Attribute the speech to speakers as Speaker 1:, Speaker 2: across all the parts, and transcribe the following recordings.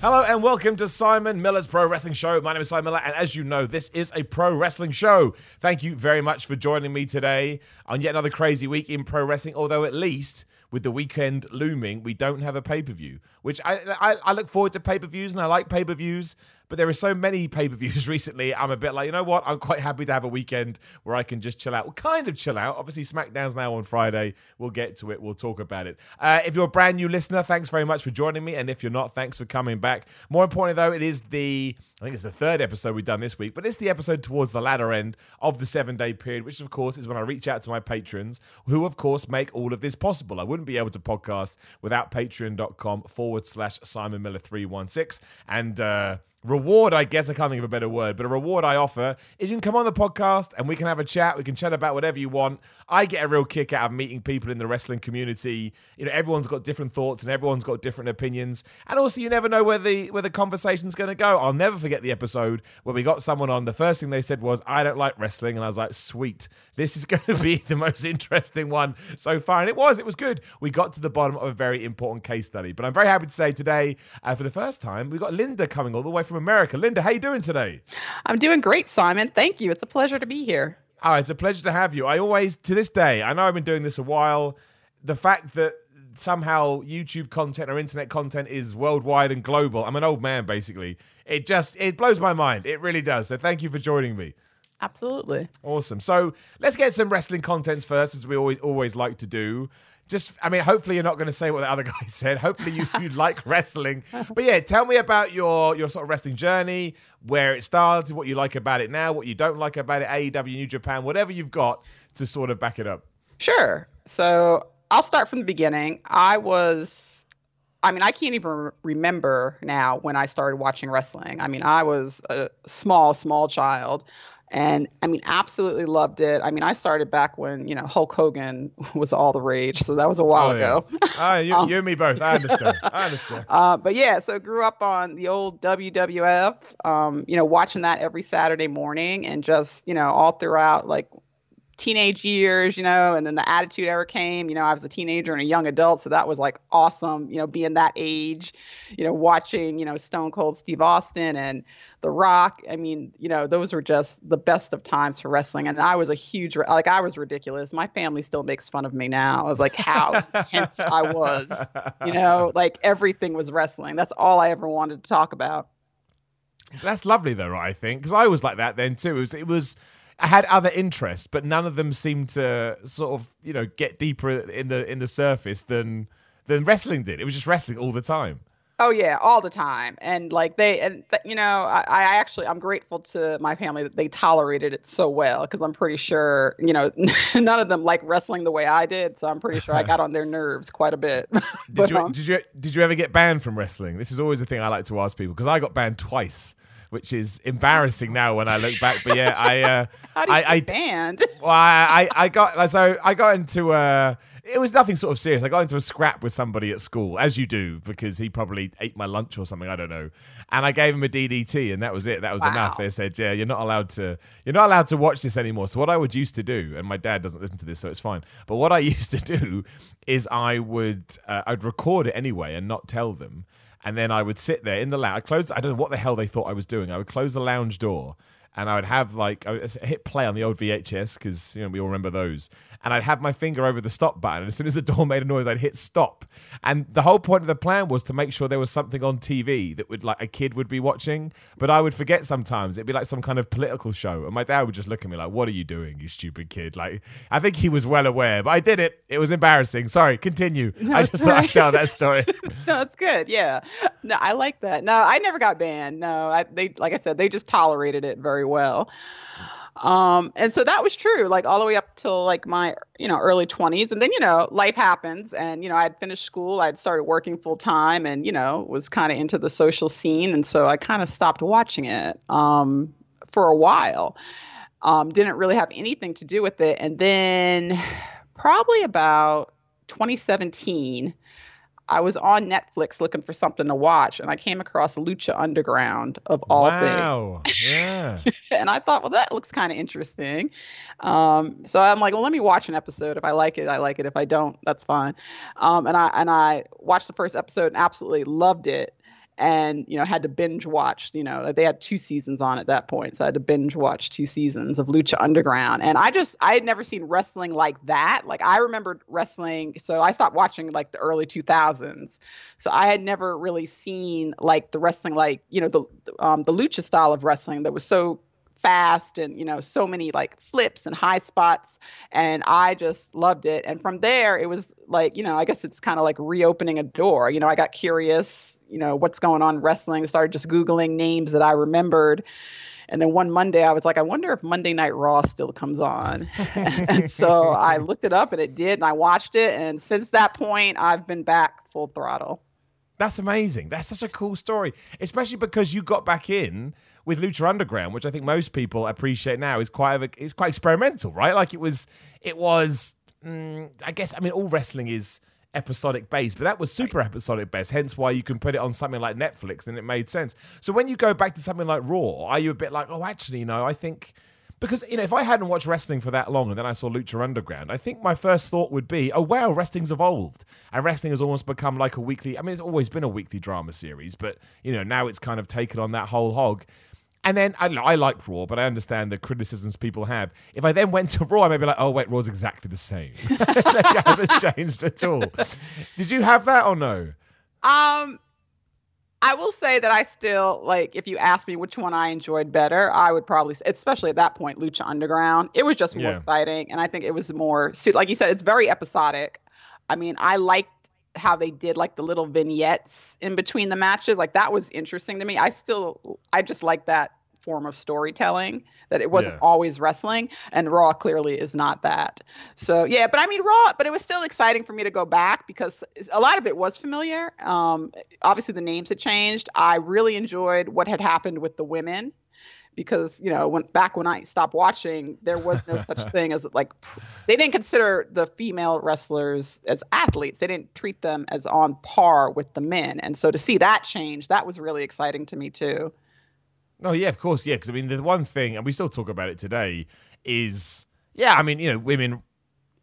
Speaker 1: Hello and welcome to Simon Miller's Pro Wrestling Show. My name is Simon Miller, and as you know, this is a pro wrestling show. Thank you very much for joining me today on yet another crazy week in pro wrestling. Although, at least with the weekend looming, we don't have a pay per view, which I, I, I look forward to pay per views and I like pay per views. But there are so many pay per views recently. I'm a bit like, you know what? I'm quite happy to have a weekend where I can just chill out. Well, kind of chill out. Obviously, SmackDown's now on Friday. We'll get to it. We'll talk about it. Uh, if you're a brand new listener, thanks very much for joining me. And if you're not, thanks for coming back. More importantly, though, it is the I think it's the third episode we've done this week, but it's the episode towards the latter end of the seven day period, which of course is when I reach out to my patrons, who of course make all of this possible. I wouldn't be able to podcast without patreon.com forward slash Simon Miller 316. And uh, reward, I guess I can't think of a better word, but a reward I offer is you can come on the podcast and we can have a chat. We can chat about whatever you want. I get a real kick out of meeting people in the wrestling community. You know, everyone's got different thoughts and everyone's got different opinions. And also, you never know where the where the conversation's going to go. I'll never forget the episode where we got someone on. The first thing they said was, "I don't like wrestling," and I was like, "Sweet, this is going to be the most interesting one so far." And it was. It was good. We got to the bottom of a very important case study. But I'm very happy to say today, uh, for the first time, we got Linda coming all the way from America. Linda, how you doing today?
Speaker 2: I'm doing great, Simon. Thank you. It's a pleasure to be here.
Speaker 1: Oh, it's a pleasure to have you. I always, to this day, I know I've been doing this a while. The fact that somehow YouTube content or internet content is worldwide and global. I'm an old man, basically. It just it blows my mind. It really does. So thank you for joining me.
Speaker 2: Absolutely.
Speaker 1: Awesome. So let's get some wrestling contents first, as we always always like to do. Just, I mean, hopefully you're not going to say what the other guy said. Hopefully you, you like wrestling. But yeah, tell me about your your sort of wrestling journey, where it started, what you like about it now, what you don't like about it, AEW, New Japan, whatever you've got to sort of back it up.
Speaker 2: Sure. So I'll start from the beginning. I was, I mean, I can't even remember now when I started watching wrestling. I mean, I was a small, small child. And I mean, absolutely loved it. I mean, I started back when, you know, Hulk Hogan was all the rage. So that was a while
Speaker 1: Oh, yeah.
Speaker 2: ago.
Speaker 1: Ah, you,
Speaker 2: Um,
Speaker 1: you and me both. I understand. I understand.
Speaker 2: Uh, but yeah, so grew up on the old WWF, um, you know, watching that every Saturday morning and just, you know, all throughout like teenage years, you know, and then the attitude era came, you know, I was a teenager and a young adult. So that was like awesome, you know, being that age, you know, watching, you know, Stone Cold Steve Austin and The Rock. I mean, you know, those were just the best of times for wrestling. And I was a huge, like, I was ridiculous. My family still makes fun of me now of like how intense I was, you know, like everything was wrestling. That's all I ever wanted to talk about.
Speaker 1: That's lovely, though, right? I think because I was like that then too. It was, it was, had other interests, but none of them seemed to sort of, you know, get deeper in the in the surface than than wrestling did. It was just wrestling all the time.
Speaker 2: Oh yeah, all the time, and like they, and th- you know, I, I actually I'm grateful to my family that they tolerated it so well because I'm pretty sure you know none of them like wrestling the way I did, so I'm pretty sure I got on their nerves quite a bit.
Speaker 1: Did
Speaker 2: but
Speaker 1: you
Speaker 2: um,
Speaker 1: did you did you ever get banned from wrestling? This is always the thing I like to ask people because I got banned twice, which is embarrassing now when I look back. But yeah, I uh,
Speaker 2: how do you
Speaker 1: I, I
Speaker 2: banned?
Speaker 1: Well, I, I got so I got into uh it was nothing sort of serious. I got into a scrap with somebody at school, as you do, because he probably ate my lunch or something. I don't know. And I gave him a DDT, and that was it. That was
Speaker 2: Wow.
Speaker 1: enough. They said, "Yeah, you're not allowed to. You're not allowed to watch this anymore." So what I would used to do, and my dad doesn't listen to this, so it's fine. But what I used to do is I would uh, I'd record it anyway and not tell them. And then I would sit there in the lounge. I closed. I don't know what the hell they thought I was doing. I would close the lounge door, and I would have like I would hit play on the old VHS because you know we all remember those. And I'd have my finger over the stop button, and as soon as the door made a noise, I'd hit stop. And the whole point of the plan was to make sure there was something on TV that would like a kid would be watching. But I would forget sometimes. It'd be like some kind of political show, and my dad would just look at me like, "What are you doing, you stupid kid?" Like I think he was well aware, but I did it. It was embarrassing. Sorry, continue. I
Speaker 2: That's
Speaker 1: just thought I'd tell that story.
Speaker 2: no, it's good. Yeah. No, I like that. No, I never got banned. No, I, they, like I said, they just tolerated it very well. Um, and so that was true, like all the way up till like my, you know, early 20s. And then, you know, life happens. And, you know, I'd finished school, I'd started working full time and, you know, was kind of into the social scene. And so I kind of stopped watching it um, for a while. Um, didn't really have anything to do with it. And then probably about 2017, I was on Netflix looking for something to watch, and I came across Lucha Underground of all
Speaker 1: wow.
Speaker 2: things.
Speaker 1: Yeah.
Speaker 2: and I thought, well, that looks kind of interesting. Um, so I'm like, well, let me watch an episode. If I like it, I like it. If I don't, that's fine. Um, and I and I watched the first episode and absolutely loved it and you know had to binge watch you know they had two seasons on at that point so i had to binge watch two seasons of lucha underground. And i just i had never seen wrestling like that. Like i remembered wrestling so i stopped watching like the early 2000s so i had never really seen like the wrestling like you know the um, the lucha style of wrestling that was so fast and you know so many like flips and high spots and i just loved it. And from there it was like you know i guess it's kind of like reopening a door. You know i got curious you know what's going on wrestling started just googling names that i remembered. And then one monday i was like i wonder if monday night raw still comes on. And so i looked it up and it did and i watched it. And since that point i've been back full throttle.
Speaker 1: That's amazing. That's such a cool story, especially because you got back in with Lucha Underground, which I think most people appreciate now is quite a, is quite experimental, right? Like it was, it was. Mm, I guess I mean all wrestling is episodic based, but that was super episodic based. Hence why you can put it on something like Netflix, and it made sense. So when you go back to something like Raw, are you a bit like, oh, actually, you know, I think because you know if I hadn't watched wrestling for that long and then I saw Lucha Underground, I think my first thought would be, oh wow, wrestling's evolved and wrestling has almost become like a weekly. I mean, it's always been a weekly drama series, but you know now it's kind of taken on that whole hog. And then I, I like Raw, but I understand the criticisms people have. If I then went to Raw, I may be like, oh wait, Raw's exactly the same. it hasn't changed at all. Did you have that or no?
Speaker 2: Um, I will say that I still like if you ask me which one I enjoyed better, I would probably say, especially at that point, Lucha Underground. It was just more yeah. exciting, and I think it was more like you said, it's very episodic. I mean, I liked how they did like the little vignettes in between the matches. Like that was interesting to me. I still, I just like that form of storytelling that it wasn't yeah. always wrestling and raw clearly is not that so yeah but i mean raw but it was still exciting for me to go back because a lot of it was familiar um, obviously the names had changed i really enjoyed what had happened with the women because you know when back when i stopped watching there was no such thing as like they didn't consider the female wrestlers as athletes they didn't treat them as on par with the men and so to see that change that was really exciting to me too
Speaker 1: Oh yeah, of course, yeah. Because I mean, the one thing, and we still talk about it today, is yeah. I mean, you know, women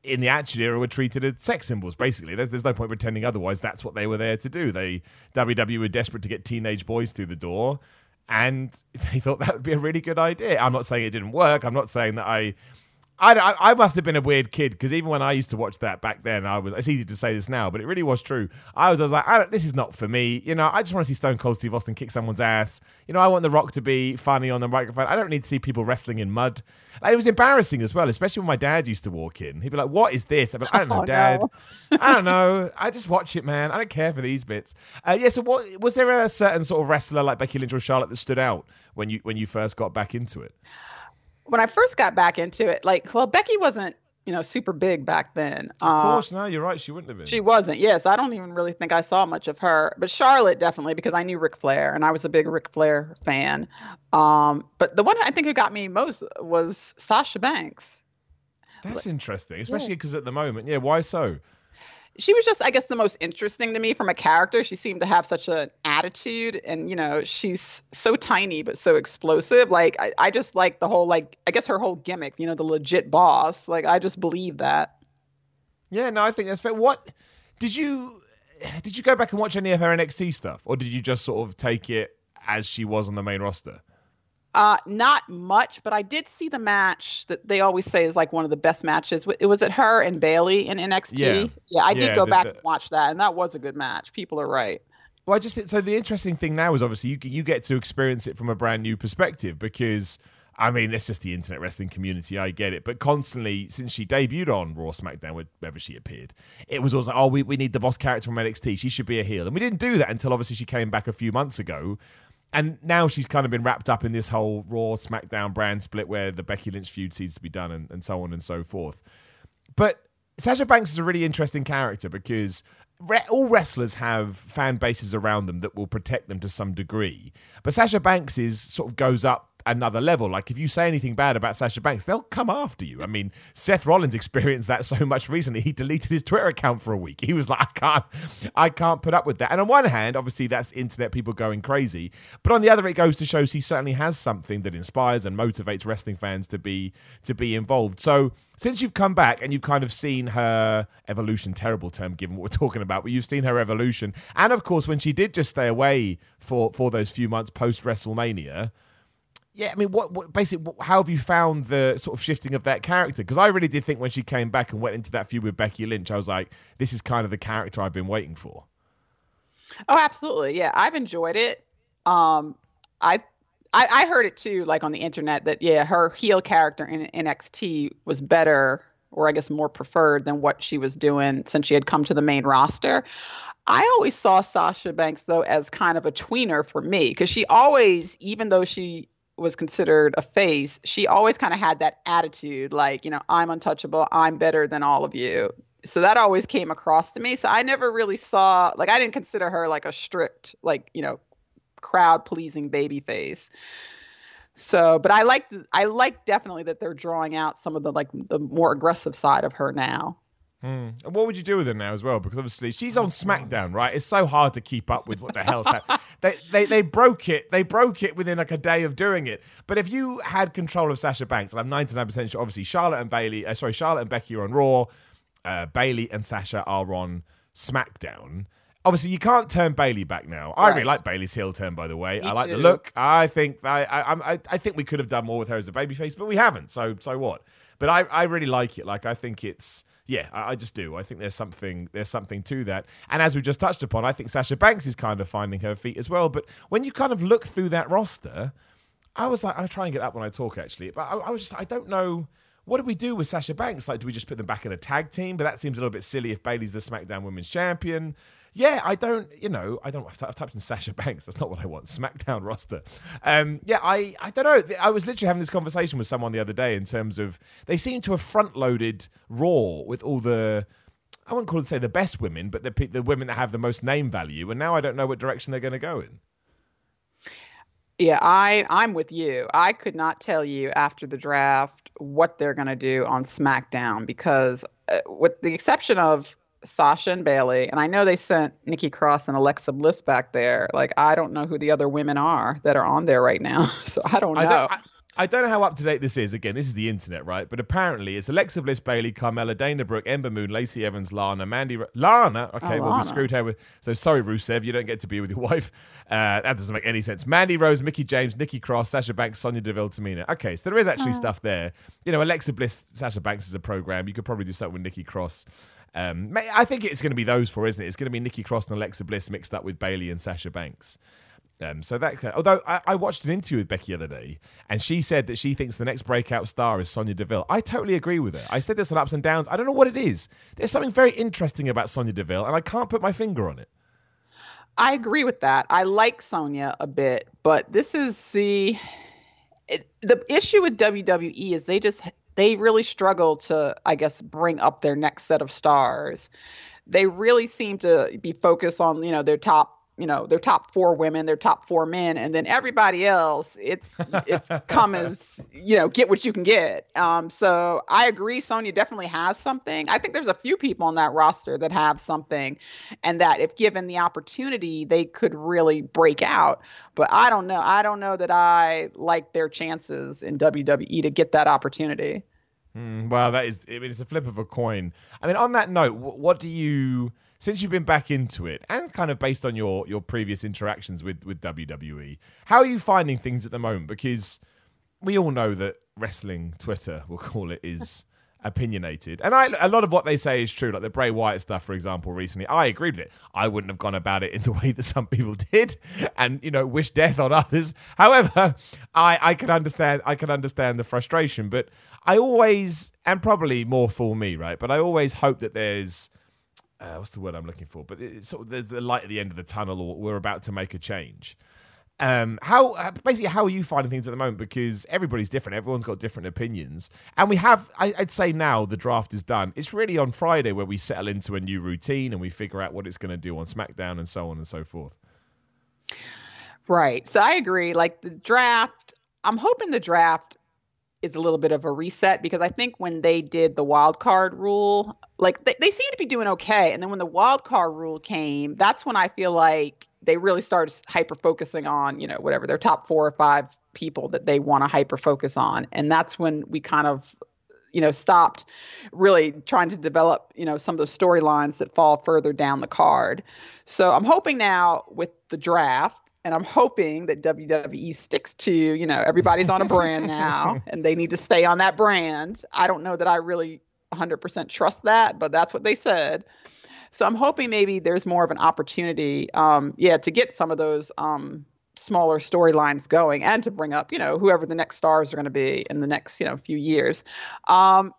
Speaker 1: in the Attitude Era were treated as sex symbols. Basically, there's there's no point pretending otherwise. That's what they were there to do. They WWE were desperate to get teenage boys through the door, and they thought that would be a really good idea. I'm not saying it didn't work. I'm not saying that I I, I, must have been a weird kid because even when I used to watch that back then, I was. It's easy to say this now, but it really was true. I was, I was like, this is not for me. You know, I just want to see Stone Cold Steve Austin kick someone's ass. You know, I want The Rock to be funny on the microphone. I don't need to see people wrestling in mud. Like, it was embarrassing as well, especially when my dad used to walk in. He'd be like, "What is this?" I'd be like, "I don't know, oh, Dad. No. I don't know. I just watch it, man. I don't care for these bits." Uh, yeah. So, what was there a certain sort of wrestler like Becky Lynch or Charlotte that stood out when you when you first got back into it?
Speaker 2: When I first got back into it, like, well, Becky wasn't, you know, super big back then.
Speaker 1: Of uh, course, no, you're right. She wouldn't have been.
Speaker 2: She wasn't. Yes, I don't even really think I saw much of her. But Charlotte definitely, because I knew Ric Flair and I was a big Ric Flair fan. Um, but the one I think who got me most was Sasha Banks.
Speaker 1: That's interesting, especially because yeah. at the moment, yeah. Why so?
Speaker 2: She was just i guess the most interesting to me from a character. She seemed to have such an attitude and you know she's so tiny but so explosive. Like i, I just like the whole like i guess her whole gimmick you know the legit boss. Like i just believe that.
Speaker 1: Yeah no i think that's fair. What did you did you go back and watch any of her nxt stuff? Or did you just sort of take it as she was on the main roster
Speaker 2: uh, not much, but I did see the match that they always say is like one of the best matches. It was it her and Bayley in NXT. Yeah, yeah I did yeah, go the, back the, and watch that, and that was a good match. People are right.
Speaker 1: Well, I just so the interesting thing now is obviously you you get to experience it from a brand new perspective because I mean it's just the internet wrestling community. I get it, but constantly since she debuted on Raw, SmackDown, wherever she appeared, it was always like, oh, we we need the boss character from NXT. She should be a heel, and we didn't do that until obviously she came back a few months ago and now she's kind of been wrapped up in this whole Raw SmackDown brand split where the Becky Lynch feud seems to be done and, and so on and so forth. But Sasha Banks is a really interesting character because re- all wrestlers have fan bases around them that will protect them to some degree. But Sasha Banks is sort of goes up another level. Like if you say anything bad about Sasha Banks, they'll come after you. I mean, Seth Rollins experienced that so much recently. He deleted his Twitter account for a week. He was like, I can't, I can't put up with that. And on one hand, obviously that's internet people going crazy, but on the other, it goes to show he certainly has something that inspires and motivates wrestling fans to be to be involved. So since you've come back and you've kind of seen her evolution, terrible term given what we're talking about, but you've seen her evolution, and of course when she did just stay away for for those few months post WrestleMania yeah, I mean, what, what basically, how have you found the sort of shifting of that character? Because I really did think when she came back and went into that feud with Becky Lynch, I was like, this is kind of the character I've been waiting for.
Speaker 2: Oh, absolutely. Yeah, I've enjoyed it. Um, I, I, I heard it too, like on the internet, that yeah, her heel character in NXT was better, or I guess more preferred than what she was doing since she had come to the main roster. I always saw Sasha Banks though as kind of a tweener for me because she always, even though she was considered a face, she always kind of had that attitude like, you know, I'm untouchable, I'm better than all of you. So that always came across to me. So I never really saw like I didn't consider her like a strict like, you know, crowd pleasing baby face. So, but I like I like definitely that they're drawing out some of the like the more aggressive side of her now.
Speaker 1: Mm. What would you do with her now as well? Because obviously she's on SmackDown, right? It's so hard to keep up with what the hell's happening. they, they they broke it. They broke it within like a day of doing it. But if you had control of Sasha Banks, and I'm 99% sure, obviously Charlotte and Bayley, uh, sorry, Charlotte and Becky are on Raw, uh, Bayley and Sasha are on SmackDown. Obviously, you can't turn Bayley back now. I really like Bayley's heel turn, by the way.
Speaker 2: Me
Speaker 1: I like
Speaker 2: too.
Speaker 1: the look. I think I, I I I think we could have done more with her as a babyface, but we haven't. So so what? But I I really like it. Like I think it's yeah, I, I, just do. I think there's something there's something to that. And as we just touched upon, I think Sasha Banks is kind of finding her feet as well. But when you kind of look through that roster, I was like, I try and get up when I talk actually, but I, I was just I don't know. What do we do with Sasha Banks? Like, do we just put them back in a tag team? But that seems a little bit silly if Bayley's the SmackDown Women's Champion yeah, I don't, you know, I don't. I've typed in Sasha Banks. That's not what I want. SmackDown roster. Um, yeah, I, I don't know. I was literally having this conversation with someone the other day in terms of they seem to have front loaded Raw with all the. I wouldn't call it say the best women, but the the women that have the most name value, and now I don't know what direction they're going to go in.
Speaker 2: Yeah, I I'm with you. I could not tell you after the draft what they're going to do on SmackDown because, uh, with the exception of Sasha and Bayley, and I know they sent Nikki Cross and Alexa Bliss back there. Like I don't know who the other women are that are on there right now, so I don't know. I don't,
Speaker 1: I, I don't know how up to date this is. Again, this is the internet, right? But apparently, it's Alexa Bliss, Bayley, Carmella, Dana Brooke, Ember Moon, Lacey Evans, Lana, Mandy, Lana. Okay, oh, well Lana. we screwed her with. So sorry, Rusev, you don't get to be with your wife. Uh, that doesn't make any sense. Mandy Rose, Mickie James, Nikki Cross, Sasha Banks, Sonya Deville, Tamina. Okay, so there is actually oh. stuff there. You know, Alexa Bliss, Sasha Banks is a program. You could probably do something with Nikki Cross. Um, I think it's going to be those four, isn't it? It's going to be Nikki Cross and Alexa Bliss mixed up with Bayley and Sasha Banks. Um, so that, although I, I, watched an interview with Becky the other day, and she said that she thinks the next breakout star is Sonya Deville. I totally agree with her. I said this on ups and downs. I don't know what it is. There's something very interesting about Sonya Deville, and I can't put my finger on it.
Speaker 2: I agree with that. I like Sonya a bit, but this is the it, the issue with WWE is they just they really struggle to, I guess, bring up their next set of stars. They really seem to be focused on, you know, their top you know their top four women their top four men and then everybody else it's it's come as you know get what you can get. Um so i agree sonya definitely has something. I think there's a few people on that roster that have something and that if given the opportunity they could really break out. But i don't know i don't know that i like their chances in wwe to get that opportunity.
Speaker 1: Mm, well that is I mean, it's a flip of a coin. I mean on that note what do you since you've been back into it and kind of based on your your previous interactions with with WWE, how are you finding things at the moment? Because we all know that wrestling Twitter, we'll call it, is opinionated. And I, a lot of what they say is true. Like the Bray Wyatt stuff, for example, recently, I agreed with it. I wouldn't have gone about it in the way that some people did, and you know, wish death on others. However, I I can understand I can understand the frustration, but I always and probably more for me, right? But I always hope that there's uh, what's the word I'm looking for? But sort of there's the light at the end of the tunnel, or we're about to make a change. Um, how uh, basically how are you finding things at the moment? Because everybody's different, everyone's got different opinions, and we have. I, I'd say now the draft is done. It's really on Friday where we settle into a new routine and we figure out what it's going to do on SmackDown and so on and so forth.
Speaker 2: Right. So I agree. Like the draft, I'm hoping the draft is a little bit of a reset because I think when they did the wild card rule, like they, they seem to be doing okay. And then when the wild card rule came, that's when I feel like they really started hyper focusing on, you know, whatever their top four or five people that they want to hyper focus on. And that's when we kind of you know stopped really trying to develop you know some of the storylines that fall further down the card so i'm hoping now with the draft and I'm hoping that WWE sticks to, you know, everybody's on a brand now and they need to stay on that brand. I don't know that I really 100% trust that, but that's what they said. So I'm hoping maybe there's more of an opportunity, um, yeah, to get some of those um, smaller storylines going and to bring up, you know, whoever the next stars are going to be in the next, you know, few years. Um,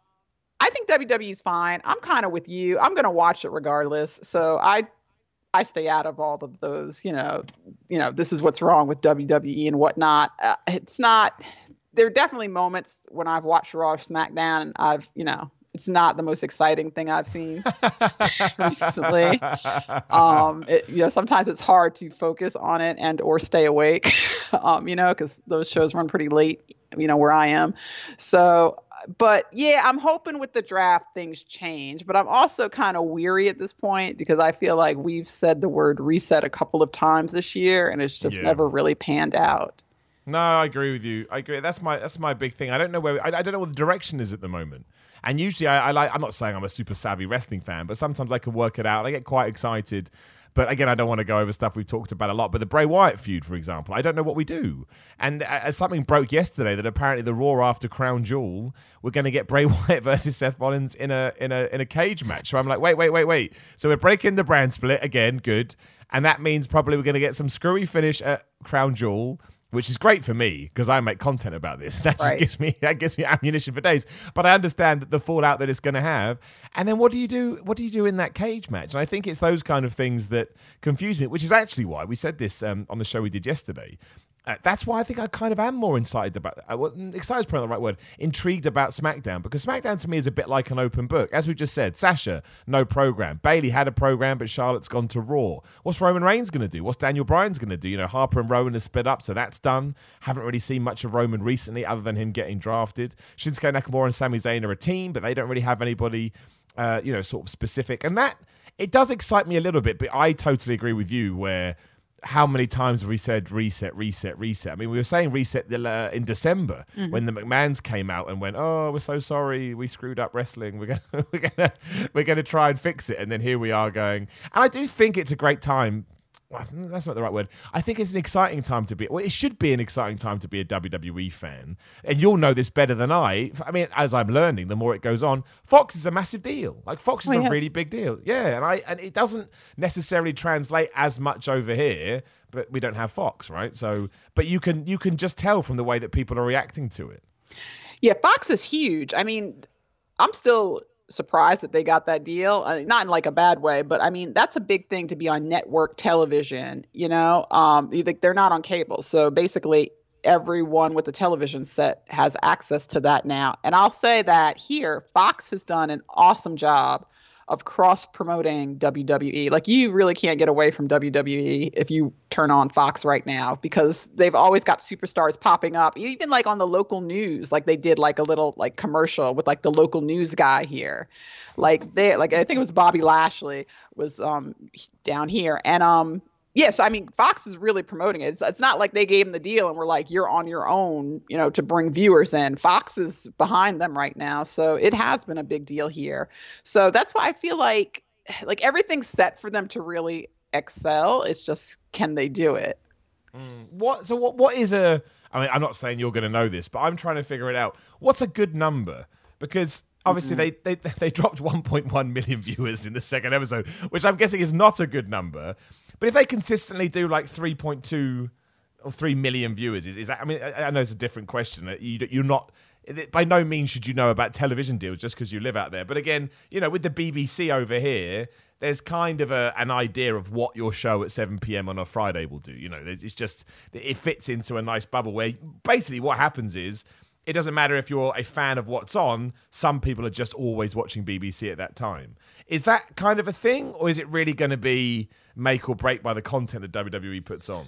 Speaker 2: I think WWE's fine. I'm kind of with you. I'm going to watch it regardless. So I I stay out of all of those, you know, you know, this is what's wrong with WWE and whatnot. Uh, it's not. There are definitely moments when I've watched Raw or SmackDown and I've, you know, it's not the most exciting thing I've seen recently. Um, it, you know, sometimes it's hard to focus on it and or stay awake, um, you know, because those shows run pretty late, you know, where I am. So but yeah, I'm hoping with the draft things change. But I'm also kind of weary at this point because I feel like we've said the word reset a couple of times this year, and it's just yeah. never really panned out.
Speaker 1: No, I agree with you. I agree. That's my that's my big thing. I don't know where I, I don't know what the direction is at the moment. And usually, I, I like. I'm not saying I'm a super savvy wrestling fan, but sometimes I can work it out. I get quite excited but again, I don't want to go over stuff we've talked about a lot. But the Bray Wyatt feud, for example, I don't know what we do. And uh, something broke yesterday that apparently the Raw after Crown Jewel, we're going to get Bray Wyatt versus Seth Rollins in a in a in a cage match. So I'm like, wait, wait, wait, wait. So we're breaking the brand split again. Good. And that means probably we're going to get some screwy finish at Crown Jewel which is great for me because I make content about this. That just gives me that gives me ammunition for days. But I understand the fallout that it's going to have. And then what do you do? What do you do in that cage match? And I think it's those kind of things that confuse me. Which is actually why we said this um, on the show we did yesterday. Uh, that's why I think I kind of am more excited about. Uh, well, excited is probably the right word. Intrigued about SmackDown because SmackDown to me is a bit like an open book. As we just said, Sasha no program. Bayley had a program, but Charlotte's gone to Raw. What's Roman Reigns going to do? What's Daniel Bryan's going to do? You know, Harper and Rowan have split up, so that's done. Haven't really seen much of Roman recently, other than him getting drafted. Shinsuke Nakamura and Sami Zayn are a team, but they don't really have anybody, uh, you know, sort of specific. And that it does excite me a little bit. But I totally agree with you where how many times have we said reset, reset, reset? I mean, we were saying reset uh, in December mm-hmm. when the McMahons came out and went, "Oh, we're so sorry, we screwed up wrestling. We're gonna, we're gonna, we're gonna try and fix it." And then here we are going. And I do think it's a great time that's not the right word. I think it's an exciting time to be. Well, it should be an exciting time to be a WWE fan, and you'll know this better than I. I mean, as I'm learning, the more it goes on, Fox is a massive deal. Like Fox is oh, a yes. really big deal. Yeah, and I and it doesn't necessarily translate as much over here, but we don't have Fox, right? So, but you can you can just tell from the way that people are reacting to it.
Speaker 2: Yeah, Fox is huge. I mean, I'm still surprised that they got that deal. Uh, not in like a bad way, but I mean that's a big thing to be on network television. You know, um, they're not on cable, so basically everyone with a television set has access to that now. And I'll say that here, Fox has done an awesome job of cross promoting WWE. Like you really can't get away from WWE if you turn on Fox right now because they've always got superstars popping up. Even like on the local news, like they did like a little like commercial with like the local news guy here. Like they like I think it was Bobby Lashley was um down here and um yes, I mean Fox is really promoting it. It's, it's not like they gave him the deal and we're like you're on your own, you know, to bring viewers in. Fox is behind them right now, so it has been a big deal here. So that's why I feel like like everything's set for them to really excel. It's just can they do it?
Speaker 1: Mm. What so what what is a I mean I'm not saying you're going to know this, but I'm trying to figure it out. What's a good number? Because obviously mm-hmm. they, they they dropped 1.1 million viewers in the second episode, which I'm guessing is not a good number. But if they consistently do like 3.2 or 3 million viewers, is, is that? I mean, I, I know it's a different question. You, you're not. By no means should you know about television deals just because you live out there. But again, you know, with the BBC over here, there's kind of a, an idea of what your show at 7 p.m. on a Friday will do. You know, it's just it fits into a nice bubble where basically what happens is it doesn't matter if you're a fan of what's on, some people are just always watching BBC at that time. Is that kind of a thing, or is it really going to be make or break by the content that WWE puts on?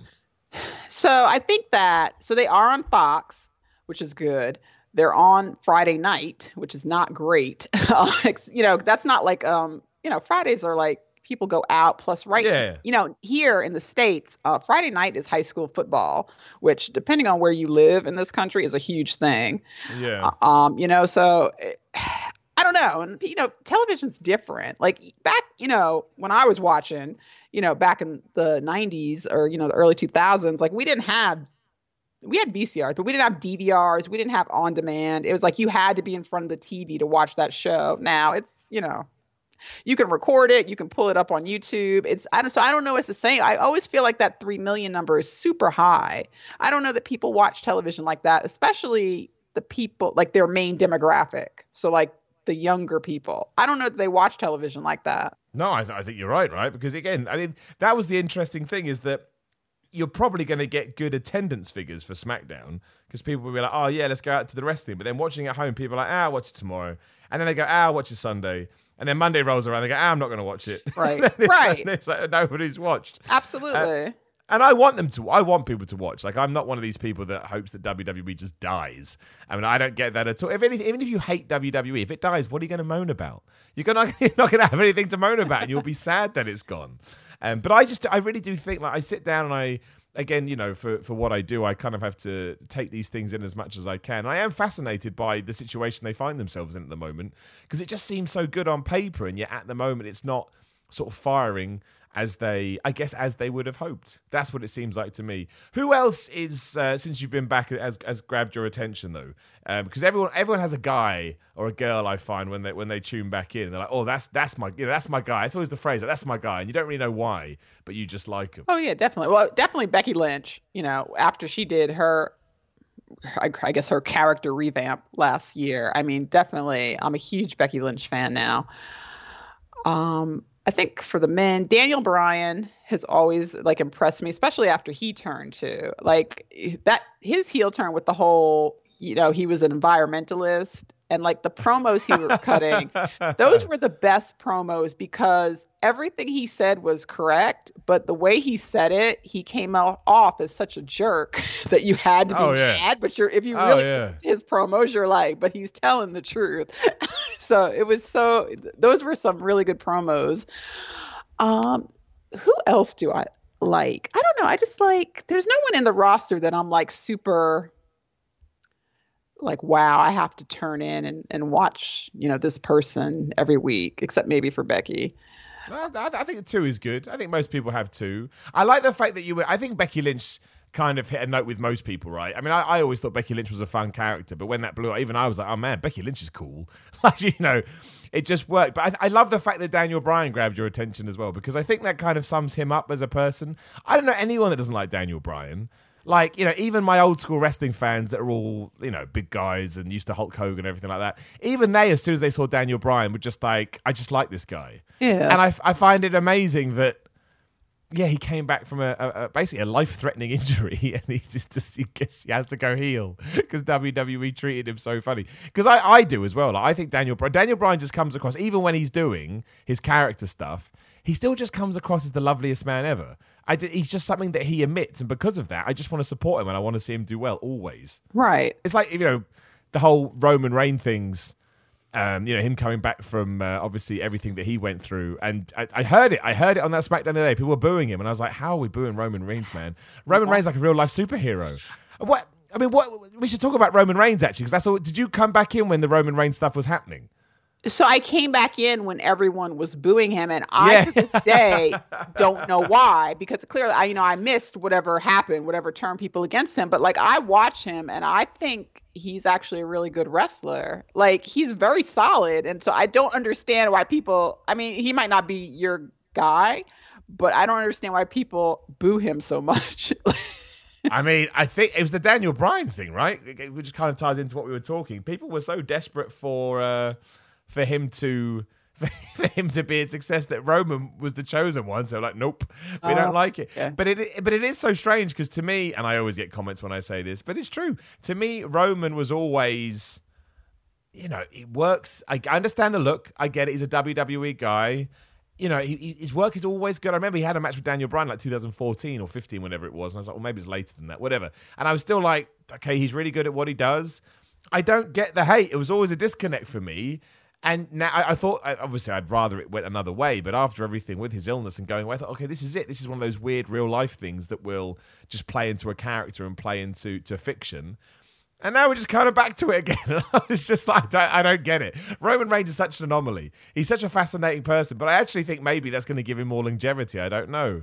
Speaker 2: So I think that so they are on Fox, which is good. They're on Friday night, which is not great. you know, that's not like um, you know, Fridays are like people go out. Plus, right,
Speaker 1: Yeah.
Speaker 2: you know, here in the states, uh, Friday night is high school football, which, depending on where you live in this country, is a huge thing.
Speaker 1: Yeah.
Speaker 2: Um, you know, so I don't know. And you know, television's different. Like back, you know, when I was watching, you know, back in the 90s or you know, the early 2000s, like we didn't have we had VCRs, but we didn't have DVRs. We didn't have on demand. It was like you had to be in front of the TV to watch that show. Now it's, you know, you can record it, you can pull it up on YouTube. It's I don't so I don't know it's the same. I always feel like that 3 million number is super high. I don't know that people watch television like that, especially the people like their main demographic. So like the younger people. I don't know that they watch television like that.
Speaker 1: No, I, I think you're right, right? Because again, I mean, that was the interesting thing is that you're probably going to get good attendance figures for SmackDown because people will be like, oh, yeah, let's go out to the wrestling. But then watching at home, people are like, ah, I'll watch it tomorrow. And then they go, ah, I'll watch it Sunday. And then Monday rolls around, they go, ah, I'm not going to watch it.
Speaker 2: Right,
Speaker 1: it's
Speaker 2: right.
Speaker 1: Like, it's like nobody's watched.
Speaker 2: Absolutely.
Speaker 1: And I want them to. I want people to watch. Like I'm not one of these people that hopes that WWE just dies. I mean, I don't get that at all. If anything, even if you hate WWE, if it dies, what are you going to moan about? You're gonna you're not going to have anything to moan about, and you'll be sad that it's gone. Um, but I just, I really do think like I sit down and I. Again, you know, for, for what I do, I kind of have to take these things in as much as I can. I am fascinated by the situation they find themselves in at the moment because it just seems so good on paper, and yet at the moment it's not sort of firing as they, I guess, as they would have hoped. That's what it seems like to me. Who else is, uh, since you've been back, has, has grabbed your attention though? Um, because everyone, everyone has a guy or a girl. I find when they when they tune back in, they're like, "Oh, that's that's my, you know, that's my guy." It's always the phrase, "That's my guy," and you don't really know why, but you just like him.
Speaker 2: Oh yeah, definitely. Well, definitely Becky Lynch. You know, after she did her, I, I guess her character revamp last year. I mean, definitely, I'm a huge Becky Lynch fan now. Um, I think for the men, Daniel Bryan has always like impressed me, especially after he turned to like that his heel turn with the whole, you know, he was an environmentalist and like the promos he was cutting, those were the best promos because everything he said was correct, but the way he said it, he came out off as such a jerk that you had to be
Speaker 1: Oh, yeah.
Speaker 2: mad. But you're if you
Speaker 1: Oh,
Speaker 2: really
Speaker 1: yeah.
Speaker 2: his promos, you're like, but he's telling the truth. so it was so those were some really good promos. Um, who else do I like? I don't know. I just like there's no one in the roster that I'm like super like wow i have to turn in and, and watch you know this person every week except maybe for becky
Speaker 1: I, I think two is good. I think most people have two. I like the fact that you were. I think Becky Lynch kind of hit a note with most people, right? I mean, I, I always thought Becky Lynch was a fun character, but when that blew up, even I was like, oh man, Becky Lynch is cool. like, you know, it just worked. But I, I love the fact that Daniel Bryan grabbed your attention as well, because I think that kind of sums him up as a person. I don't know anyone that doesn't like Daniel Bryan. Like, you know, even my old school wrestling fans that are all, you know, big guys and used to Hulk Hogan and everything like that, even they, as soon as they saw Daniel Bryan, were just like, I just like this guy.
Speaker 2: Yeah.
Speaker 1: And I, I find it amazing that, yeah, he came back from a, a, a basically a life threatening injury and he just, just he, gets, he has to go heel because WWE treated him so funny. Because I, I do as well. Like, I think Daniel Daniel Bryan just comes across, even when he's doing his character stuff, he still just comes across as the loveliest man ever. I d- he's just something that he emits. And because of that, I just want to support him and I want to see him do well always
Speaker 2: right
Speaker 1: it's like you know the whole Roman Reign things. Um, you know him coming back from uh, obviously everything that he went through, and I, I heard it. I heard it on that SmackDown the other day. People were booing him, and I was like, "How are we booing Roman Reigns, man? Roman Reigns like a real life superhero." What I mean, what we should talk about Roman Reigns actually, because that's all. Did you come back in when the Roman Reigns stuff was happening?
Speaker 2: So i came back in when everyone was booing him and i
Speaker 1: Yeah.
Speaker 2: to this day don't know why because clearly i you know i missed whatever happened whatever turned people against him but like i watch him and i think he's actually a really good wrestler like he's very solid and so i don't understand why people i mean he might not be your guy but i don't understand why people boo him so much
Speaker 1: I mean, I think it was the Daniel Bryan thing, right? Which kind of ties into what we were talking. People were so desperate for uh, for him to for him to be a success that Roman was the chosen one. So like, nope, we
Speaker 2: Oh,
Speaker 1: don't ah, like it.
Speaker 2: okay.
Speaker 1: But it but it is so strange because to me, and I always get comments when I say this, but it's true. To me, Roman was always. You know, it works. I I understand the look. I get it. He's a WWE guy. you know, he, his work is always good. I remember he had a match with Daniel Bryan like 2014 or 15, whenever it was, and I was like, well, maybe it's later than that, whatever. And I was still like, okay, he's really good at what he does. I don't get the hate. It was always a disconnect for me. And now I, I thought, obviously, I'd rather it went another way. But after everything with his illness and going away, I thought, okay, this is it. This is one of those weird real life things that will just play into a character and play into to fiction. And now we're just kind of back to it again. it's just like, I don't, I don't, get it. Roman Reigns is such an anomaly. He's such a fascinating person, but I actually think maybe that's going to give him more longevity. I don't know.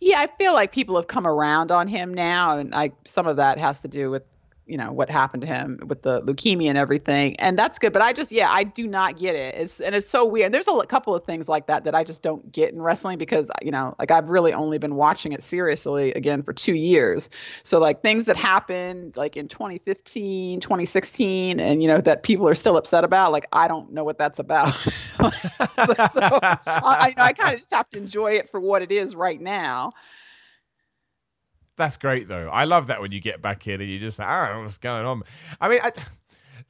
Speaker 2: Yeah, I feel like people have come around on him now, and I some of that has to do with you know what happened to him with the leukemia and everything. And that's good but i just yeah i do not get it. It's and it's so weird. And there's a couple of things like that that i just don't get in wrestling because you know like i've really only been watching it seriously again for two years. So like things that happened like in 2015 2016 and you know that people are still upset about like i don't know what that's about. So i, I kind of just have to enjoy it for what it is right now
Speaker 1: that's great though. I love that when you get back in and you just like, I don't know what's going on. I mean, I,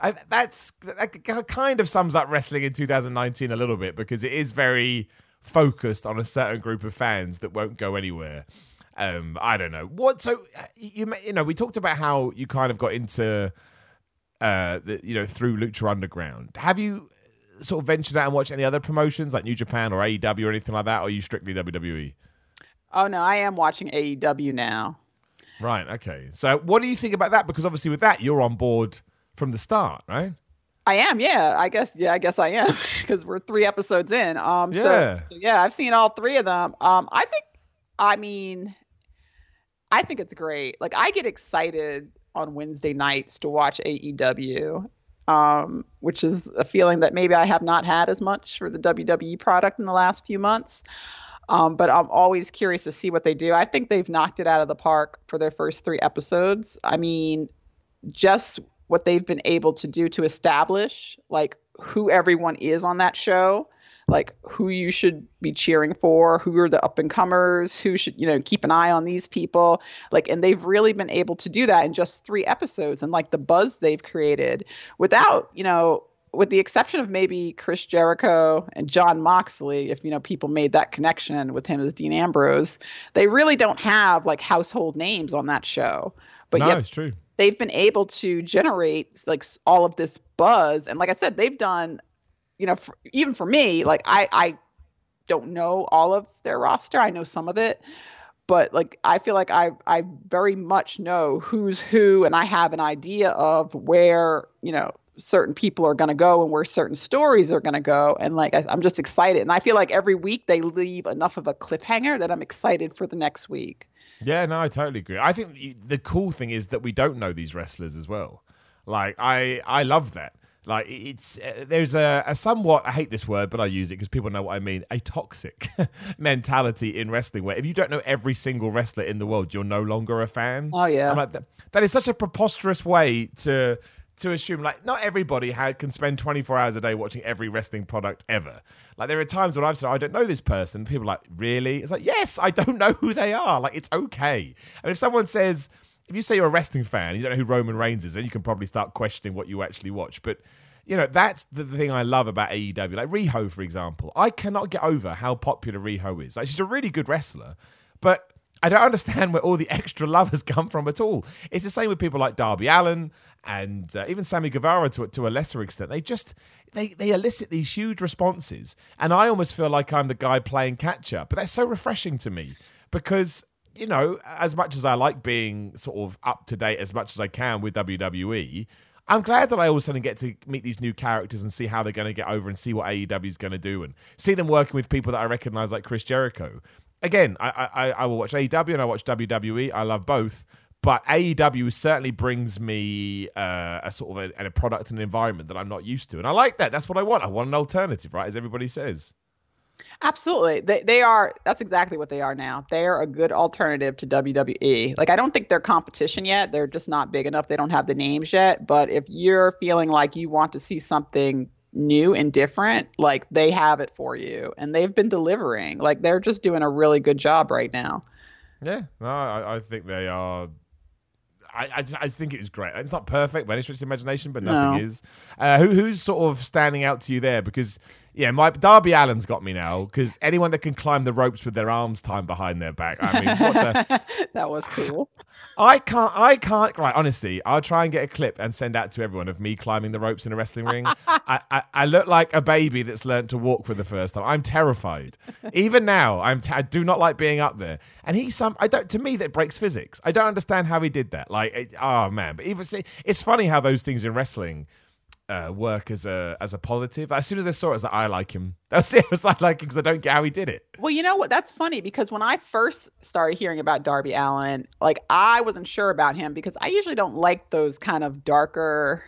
Speaker 1: I, that's that kind of sums up wrestling in 2019 a little bit because it is very focused on a certain group of fans that won't go anywhere. Um, I don't know what. So you you know we talked about how you kind of got into uh the, you know through Lucha Underground. Have you sort of ventured out and watched any other promotions like New Japan or AEW or anything like that, or are you strictly WWE?
Speaker 2: Oh no, I am watching AEW now.
Speaker 1: Right. Okay. So, what do you think about that? Because obviously, with that, you're on board from the start, right?
Speaker 2: I am. Yeah. I guess. Yeah. I guess I am because we're three episodes in. Um. Yeah. So, so, yeah, I've seen all three of them. Um. I think. I mean, I think it's great. Like, I get excited on Wednesday nights to watch AEW. Um, which is a feeling that maybe I have not had as much for the WWE product in the last few months. Um, but I'm always curious to see what they do. I think they've knocked it out of the park for their first three episodes. I mean, just what they've been able to do to establish like who everyone is on that show like who you should be cheering for who are the up and comers who should you know keep an eye on these people like and they've really been able to do that in just three episodes and like the buzz they've created without you know with the exception of maybe Chris Jericho and Jon Moxley, if you know people made that connection with him as Dean Ambrose, they really don't have like household names on that show.
Speaker 1: But no, yet, it's true.
Speaker 2: They've been able to generate like all of this buzz, and like I said, they've done, you know, for, even for me, like I I don't know all of their roster. I know some of it, but like I feel like I I very much know who's who, and I have an idea of where you know certain people are going to go and where certain stories are going to go. And like, I, am just excited. And I feel like every week they leave enough of a cliffhanger that I'm excited for the next week.
Speaker 1: Yeah, no, I totally agree. I think the cool thing is that we don't know these wrestlers as well. Like, I, I love that. Like it's uh, there's a, a, somewhat I hate this word, but I use it because people know what I mean. A toxic mentality in wrestling, where if you don't know every single wrestler in the world, you're no longer a fan.
Speaker 2: Oh yeah,
Speaker 1: like, that, that is such a preposterous way to to assume like not everybody had, can spend 24 hours a day watching every wrestling product ever. Like there are times when I've said I don't know this person, people like really. It's like yes, I don't know who they are. Like it's okay. And if someone says, if you say you're a wrestling fan, you don't know who Roman Reigns is, then you can probably start questioning what you actually watch. But you know that's the, the thing I love about AEW. Like Riho, for example, I cannot get over how popular Riho is. Like she's a really good wrestler, but I don't understand where all the extra love has come from at all. It's the same with people like Darby Allin and uh, even Sammy Guevara to to a lesser extent. They just they they elicit these huge responses, and I almost feel like I'm the guy playing catch up. But that's so refreshing to me because you know, as much as I like being sort of up to date as much as I can with WWE. I'm glad that I all of a sudden get to meet these new characters and see how they're going to get over and see what AEW is going to do and see them working with people that I recognize like Chris Jericho. Again, I, I, I will watch AEW and I watch WWE. I love both, but AEW certainly brings me uh, a sort of a, a, product and an environment that I'm not used to, and I like that. That's what I want. I want an alternative, right? As everybody says.
Speaker 2: Absolutely, they they are. That's exactly what they are now. They are a good alternative to WWE. Like I don't think they're competition yet. They're just not big enough. They don't have the names yet. But if you're feeling like you want to see something new and different, like they have it for you, and they've been delivering. Like they're just doing a really good job right now.
Speaker 1: Yeah, no, I, I think they are I, I, just, I think it was great. It's not perfect by any stretch of imagination, but nothing no. is. Uh, who, who's sort of standing out to you there? Because Yeah, my Darby Allin's got me now because anyone that can climb the ropes with their arms tied behind their back. I mean, what the?
Speaker 2: that was cool.
Speaker 1: I can't. I can't. Right, honestly, I'll try and get a clip and send out to everyone of me climbing the ropes in a wrestling ring. I, I, I look like a baby that's learned to walk for the first time. I'm terrified. Even now, I'm. T- I do not like being up there. And he's some. I don't. To me, that breaks physics. I don't understand how he did that. Like, it, oh man. But even see, it's funny how those things in wrestling uh, work as a as a positive. As soon as I saw it, I was like, I like him. That was it. I was like, like because I don't get how he did it.
Speaker 2: Well, you know what? That's funny because when I first started hearing about Darby Allin, like I wasn't sure about him because I usually don't like those kind of darker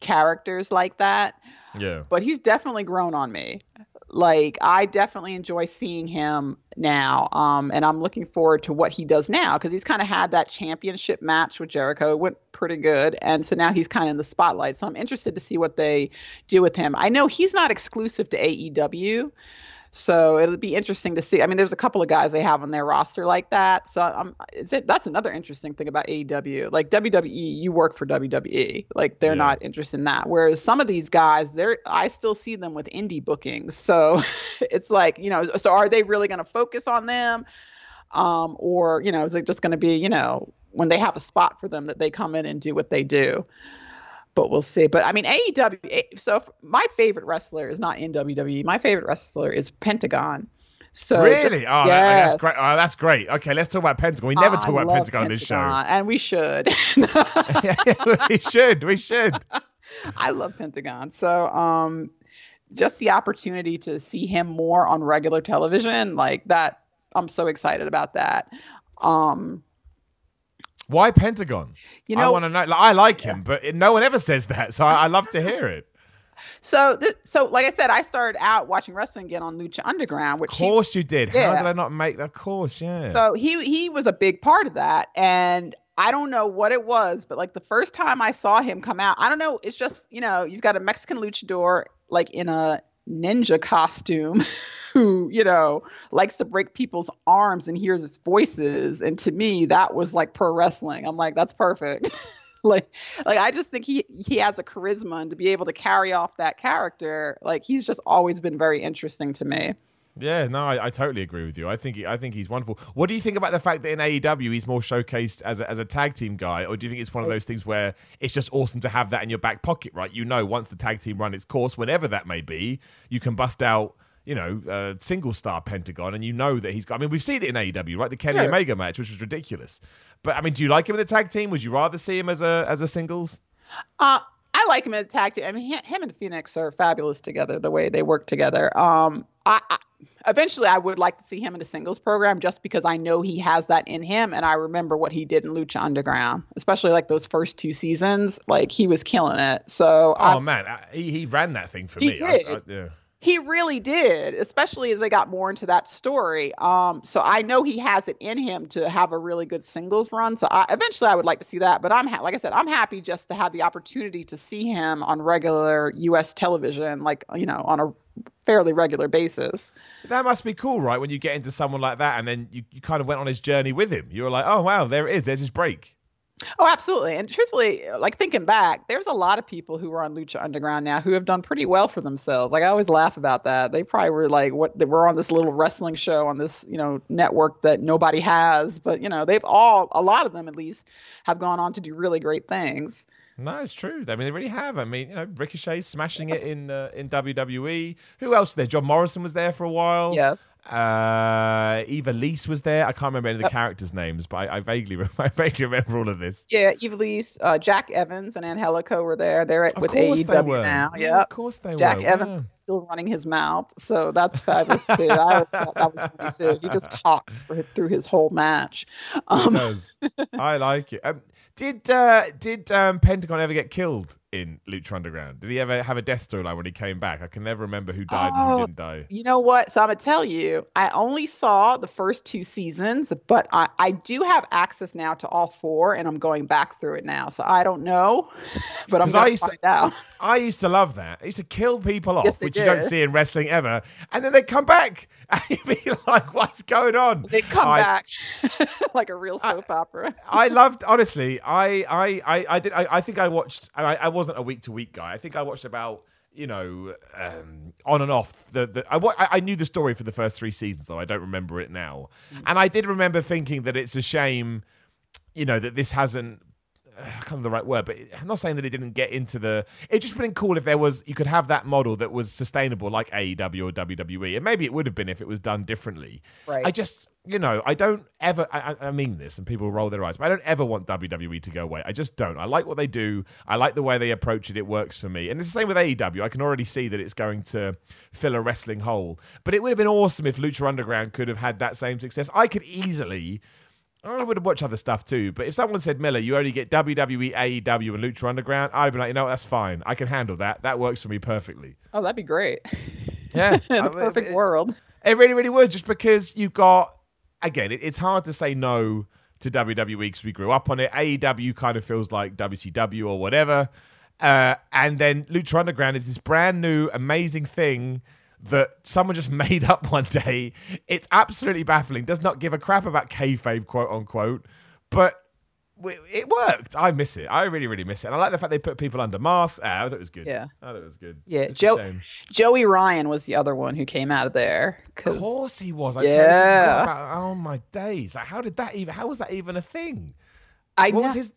Speaker 2: characters like that.
Speaker 1: Yeah.
Speaker 2: But he's definitely grown on me. Like I definitely enjoy seeing him now, um, and I'm looking forward to what he does now because he's kind of had that championship match with Jericho, it went pretty good, and so now he's kind of in the spotlight. So I'm interested to see what they do with him. I know he's not exclusive to AEW, so it'll be interesting to see. I mean, there's a couple of guys they have on their roster like that. So it, that's another interesting thing about AEW. Like WWE, you work for WWE. Like they're
Speaker 1: Yeah.
Speaker 2: not interested in that. Whereas some of these guys, they're I still see them with indie bookings. So it's like you know, so are they really going to focus on them, um, or you know, is it just going to be you know when they have a spot for them that they come in and do what they do? But we'll see. But I mean, AEW. So my favorite wrestler is not in WWE. My favorite wrestler is Pentagon. So
Speaker 1: really?
Speaker 2: just-
Speaker 1: oh, that-
Speaker 2: yes.
Speaker 1: that's great. Oh, that's great. Okay, let's talk about Pentagon. We never
Speaker 2: I
Speaker 1: talk about
Speaker 2: love
Speaker 1: Pentagon on this show.
Speaker 2: And we should.
Speaker 1: we should. We should.
Speaker 2: I love Pentagon. So, um, just the opportunity to see him more on regular television, like that, I'm so excited about that. Um,
Speaker 1: Why Pentagon?
Speaker 2: you
Speaker 1: I
Speaker 2: know,
Speaker 1: want to know. Like, I like him, but it, no one ever says that, so I, I love to hear it.
Speaker 2: so this, so like I said, I started out watching wrestling again on Lucha Underground, which
Speaker 1: Of
Speaker 2: he
Speaker 1: course you did. How did I not make that? Course, yeah.
Speaker 2: So he he was a big part of that, and I don't know what it was, but like the first time I saw him come out, I don't know. It's just you know you've got a Mexican luchador like in a ninja costume who you know likes to break people's arms and hears voices, and to me that was like pro wrestling. I'm like that's perfect. like like I just think he he has a charisma and to be able to carry off that character, like he's just always been very interesting to me.
Speaker 1: Yeah, no, I, I totally agree with you. I think he, I think he's wonderful. What do you think about the fact that in AEW he's more showcased as a, as a tag team guy, or do you think it's one of those things where it's just awesome to have that in your back pocket, right? You know, once the tag team run its course, whenever that may be, you can bust out. You know, uh, single star Pentagon, and you know that he's got. I mean, we've seen it in AEW, right? The Kenny
Speaker 2: Yeah.
Speaker 1: Omega match, which was ridiculous. But I mean, do you like him in the tag team? Would you rather see him as a as a singles?
Speaker 2: Uh, I like him in a tag team. I mean, him and Fenix are fabulous together. The way they work together. Um, I, I eventually I would like to see him in a singles program just because I know he has that in him, and I remember what he did in Lucha Underground, especially like those first two seasons. Like he was killing it. So I-
Speaker 1: Oh man, I- he he ran that thing for
Speaker 2: He
Speaker 1: me. I-
Speaker 2: did.
Speaker 1: I- yeah.
Speaker 2: He really did, especially as they got more into that story. Um, so I know he has it in him to have a really good singles run. So I, eventually, I would like to see that. But I'm ha- like I said, I'm happy just to have the opportunity to see him on regular U.S. television, like you know, on a fairly regular basis.
Speaker 1: That must be cool, right? When you get into someone like that, and then you, you kind of went on his journey with him. You were like, oh wow, there it is. There's his break.
Speaker 2: Oh, absolutely. And truthfully, like thinking back, there's a lot of people who are on Lucha Underground now who have done pretty well for themselves. Like I always laugh about that. They probably were like, what they were on this little wrestling show on this, you know, network that nobody has. But you know, they've all, a lot of them at least, have gone on to do really great things.
Speaker 1: No, it's true. I mean, they really have. I mean, you know, Ricochet smashing it in uh, in WWE. Who else was there? John Morrison was there for a while.
Speaker 2: Yes.
Speaker 1: Uh, Ivelisse was there. I can't remember any of the characters' names, but I, I vaguely I vaguely remember all of this.
Speaker 2: Yeah, Ivelisse, uh, Jack Evans, and Angelico were there. They're at, with AEW now.
Speaker 1: Yeah,
Speaker 2: Yep.
Speaker 1: of course they
Speaker 2: Jack
Speaker 1: were.
Speaker 2: Jack Evans
Speaker 1: Wow.
Speaker 2: is still running his mouth, so that's fabulous too. I thought that was funny too. He just talks for, through his whole match. Um,
Speaker 1: does. I like it. Um, did uh, did um, Pentagon ever get killed in Lucha Underground? Did he ever have a death storyline when he came back? I can never remember who died and
Speaker 2: Oh,
Speaker 1: who didn't die.
Speaker 2: You know what? So I'm gonna tell you, I only saw the first two seasons, but I, I do have access now to all four, and I'm going back through it now. So I don't know, but I'm
Speaker 1: 'Cause I
Speaker 2: gonna
Speaker 1: used to-
Speaker 2: find out.
Speaker 1: I used to love that. I used to kill people off,
Speaker 2: Yes,
Speaker 1: which you don't see in wrestling ever, and then they come back, and you'd be like, "What's going on?"
Speaker 2: They come
Speaker 1: I-
Speaker 2: back like a real soap opera.
Speaker 1: I loved honestly. I I I, I did. I, I think I watched. I, I wasn't a week to week guy. I think I watched about you know um, on and off. The, the I, I I knew the story for the first three seasons though. I don't remember it now, and I did remember thinking that it's a shame, you know, that this hasn't. I can't remember the right word, but I'm not saying that it didn't get into the. It just been cool if there was you could have that model that was sustainable, like AEW or WWE, and maybe it would have been if it was done differently.
Speaker 2: Right.
Speaker 1: I just, you know, I don't ever. I, I mean this, and people roll their eyes, but I don't ever want WWE to go away. I just don't. I like what they do. I like the way they approach it. It works for me, and it's the same with AEW. I can already see that it's going to fill a wrestling hole. But it would have been awesome if Lucha Underground could have had that same success. I could easily. I would have watched other stuff too, but if someone said, Miller, you only get WWE, AEW, and Lucha Underground, I'd be like, you know what, that's fine. I can handle that. That works for me perfectly.
Speaker 2: Oh, that'd be great.
Speaker 1: Yeah.
Speaker 2: the perfect world.
Speaker 1: It really, really would, just because you've got, again, it, it's hard to say no to WWE because we grew up on it. AEW kind of feels like WCW or whatever. Uh, and then Lucha Underground is this brand new, amazing thing that someone just made up one day. It's absolutely baffling. Does not give a crap about kayfabe, quote unquote. But it worked. I miss it. I really, really miss it. And I like the fact they put people under masks. Ah, I thought it was good.
Speaker 2: Yeah.
Speaker 1: I thought it was good.
Speaker 2: Yeah,
Speaker 1: It's a
Speaker 2: Joe-
Speaker 1: shame.
Speaker 2: Joey Ryan was the other one who came out of there.
Speaker 1: Of course he was. I
Speaker 2: Yeah.
Speaker 1: about, oh my days! Like, how did that even? How was that even a thing?
Speaker 2: I
Speaker 1: What
Speaker 2: know.
Speaker 1: was his?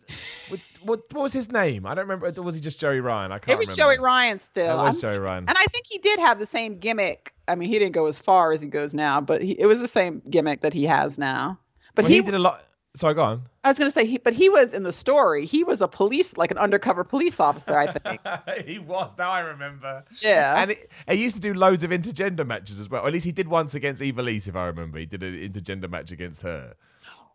Speaker 1: What, what, what was his name? I don't remember. Was he just Joey Ryan? I can't.
Speaker 2: it was
Speaker 1: remember.
Speaker 2: Joey Ryan still.
Speaker 1: It was
Speaker 2: I'm-
Speaker 1: Joey Ryan.
Speaker 2: And I think he did have the same gimmick. I mean, he didn't go as far as he goes now, but he, it was the same gimmick that he has now. But
Speaker 1: Well,
Speaker 2: he,
Speaker 1: he did a lot. Sorry, go on.
Speaker 2: I was going to say, he, but he was in the story. He was a police, like an undercover police officer, I think.
Speaker 1: he was. Now I remember.
Speaker 2: Yeah.
Speaker 1: And it, he used to do loads of intergender matches as well. Or at least he did once against Ivelisse, if I remember. He did an intergender match against her.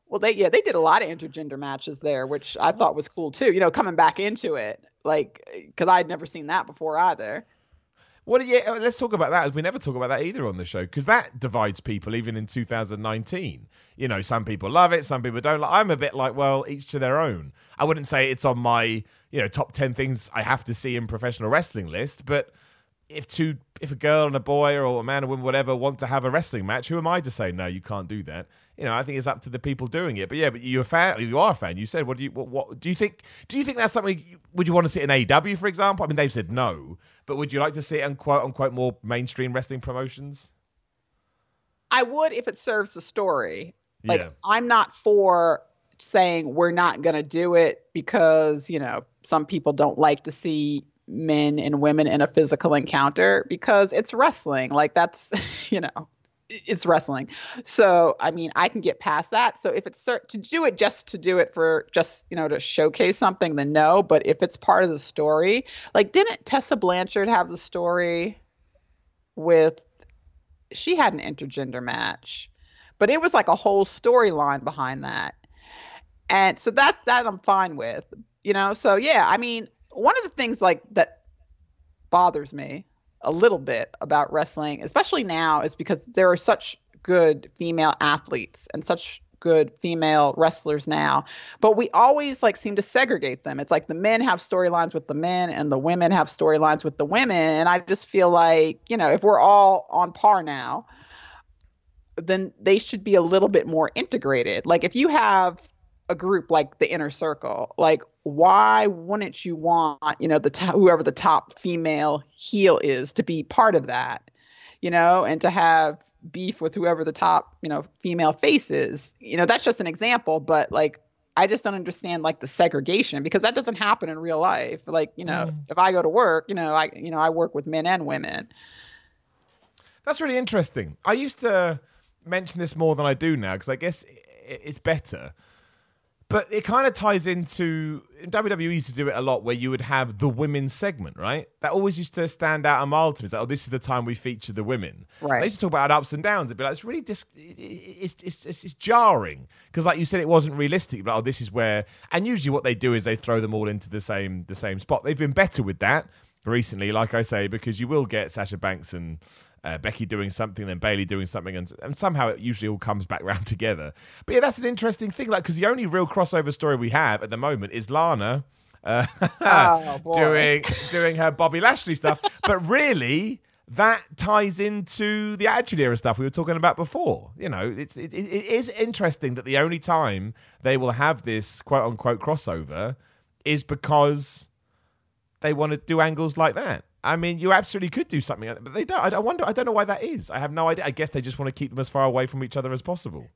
Speaker 2: Well, they yeah they did a lot of intergender matches there, which I thought was cool too. You know, coming back into it, like because I'd never seen that before either.
Speaker 1: What? Yeah, uh, let's talk about that. As we never talk about that either on the show, because that divides people even in 2019. You know, some people love it, some people don't. Like, I'm a bit like, well, each to their own. I wouldn't say it's on my you know top 10 things I have to see in professional wrestling list, but if two, if a girl and a boy or a man or woman, whatever, want to have a wrestling match, who am I to say no? You can't do that. You know, I think it's up to the people doing it. But yeah, but you're a fan. You are a fan. You said, what do you? What, what do you think? Do you think that's something? you- Would you want to see in AEW, for example? I mean, they've said no, but would you like to see it in quote unquote more mainstream wrestling promotions?
Speaker 2: I would if it serves the story. Like
Speaker 1: Yeah.
Speaker 2: I'm not for saying we're not going to do it because, you know, some people don't like to see men and women in a physical encounter because it's wrestling. Like that's, you know, it's wrestling. So, I mean, I can get past that. So if it's to do it just to do it for just, you know, to showcase something, then no. But if it's part of the story, like didn't Tessa Blanchard have the story with she had an intergender match, but it was like a whole storyline behind that. And so that that I'm fine with, you know. So yeah, I mean, one of the things like that bothers me a little bit about wrestling, especially now, is because there are such good female athletes and such good female wrestlers now, but we always like seem to segregate them. It's like the men have storylines with the men and the women have storylines with the women, and I just feel like, you know, if we're all on par now, then they should be a little bit more integrated. Like if you have a group like the inner circle, like why wouldn't you want, you know, the whoever the top female heel is to be part of that? You know, and to have beef with whoever the top, you know, female face is. You know, that's just an example, but like I just don't understand like the segregation because that doesn't happen in real life. Like, you know, mm. if I go to work, you know, I you know, I work with men and women.
Speaker 1: That's really interesting. I used to mention this more than I do now because I guess it's better. But it kind of ties into WWE used to do it a lot, where you would have the women's segment, right? That always used to stand out a mile to me. It's like, oh, this is the time we feature the women.
Speaker 2: Right.
Speaker 1: They used to talk about ups and downs. It'd be like, it's really dis- it- it- it's, it's, it's, it's jarring because, like you said, it wasn't realistic. But oh, this is where, and usually what they do is they throw them all into the same the same spot. They've been better with that recently, like I say, because you will get Sasha Banks and uh, Becky doing something, then Bayley doing something, and, and somehow it usually all comes back round together. But yeah, that's an interesting thing, like because the only real crossover story we have at the moment is Lana. Uh,
Speaker 2: Oh,
Speaker 1: doing doing her Bobby Lashley stuff, but really that ties into the Attitude Era stuff we were talking about before. You know, it's it, it it is interesting that the only time they will have this quote unquote crossover is because they want to do angles like that. I mean, you absolutely could do something, but they don't. I wonder. I don't know why that is. I have no idea. I guess they just want to keep them as far away from each other as possible.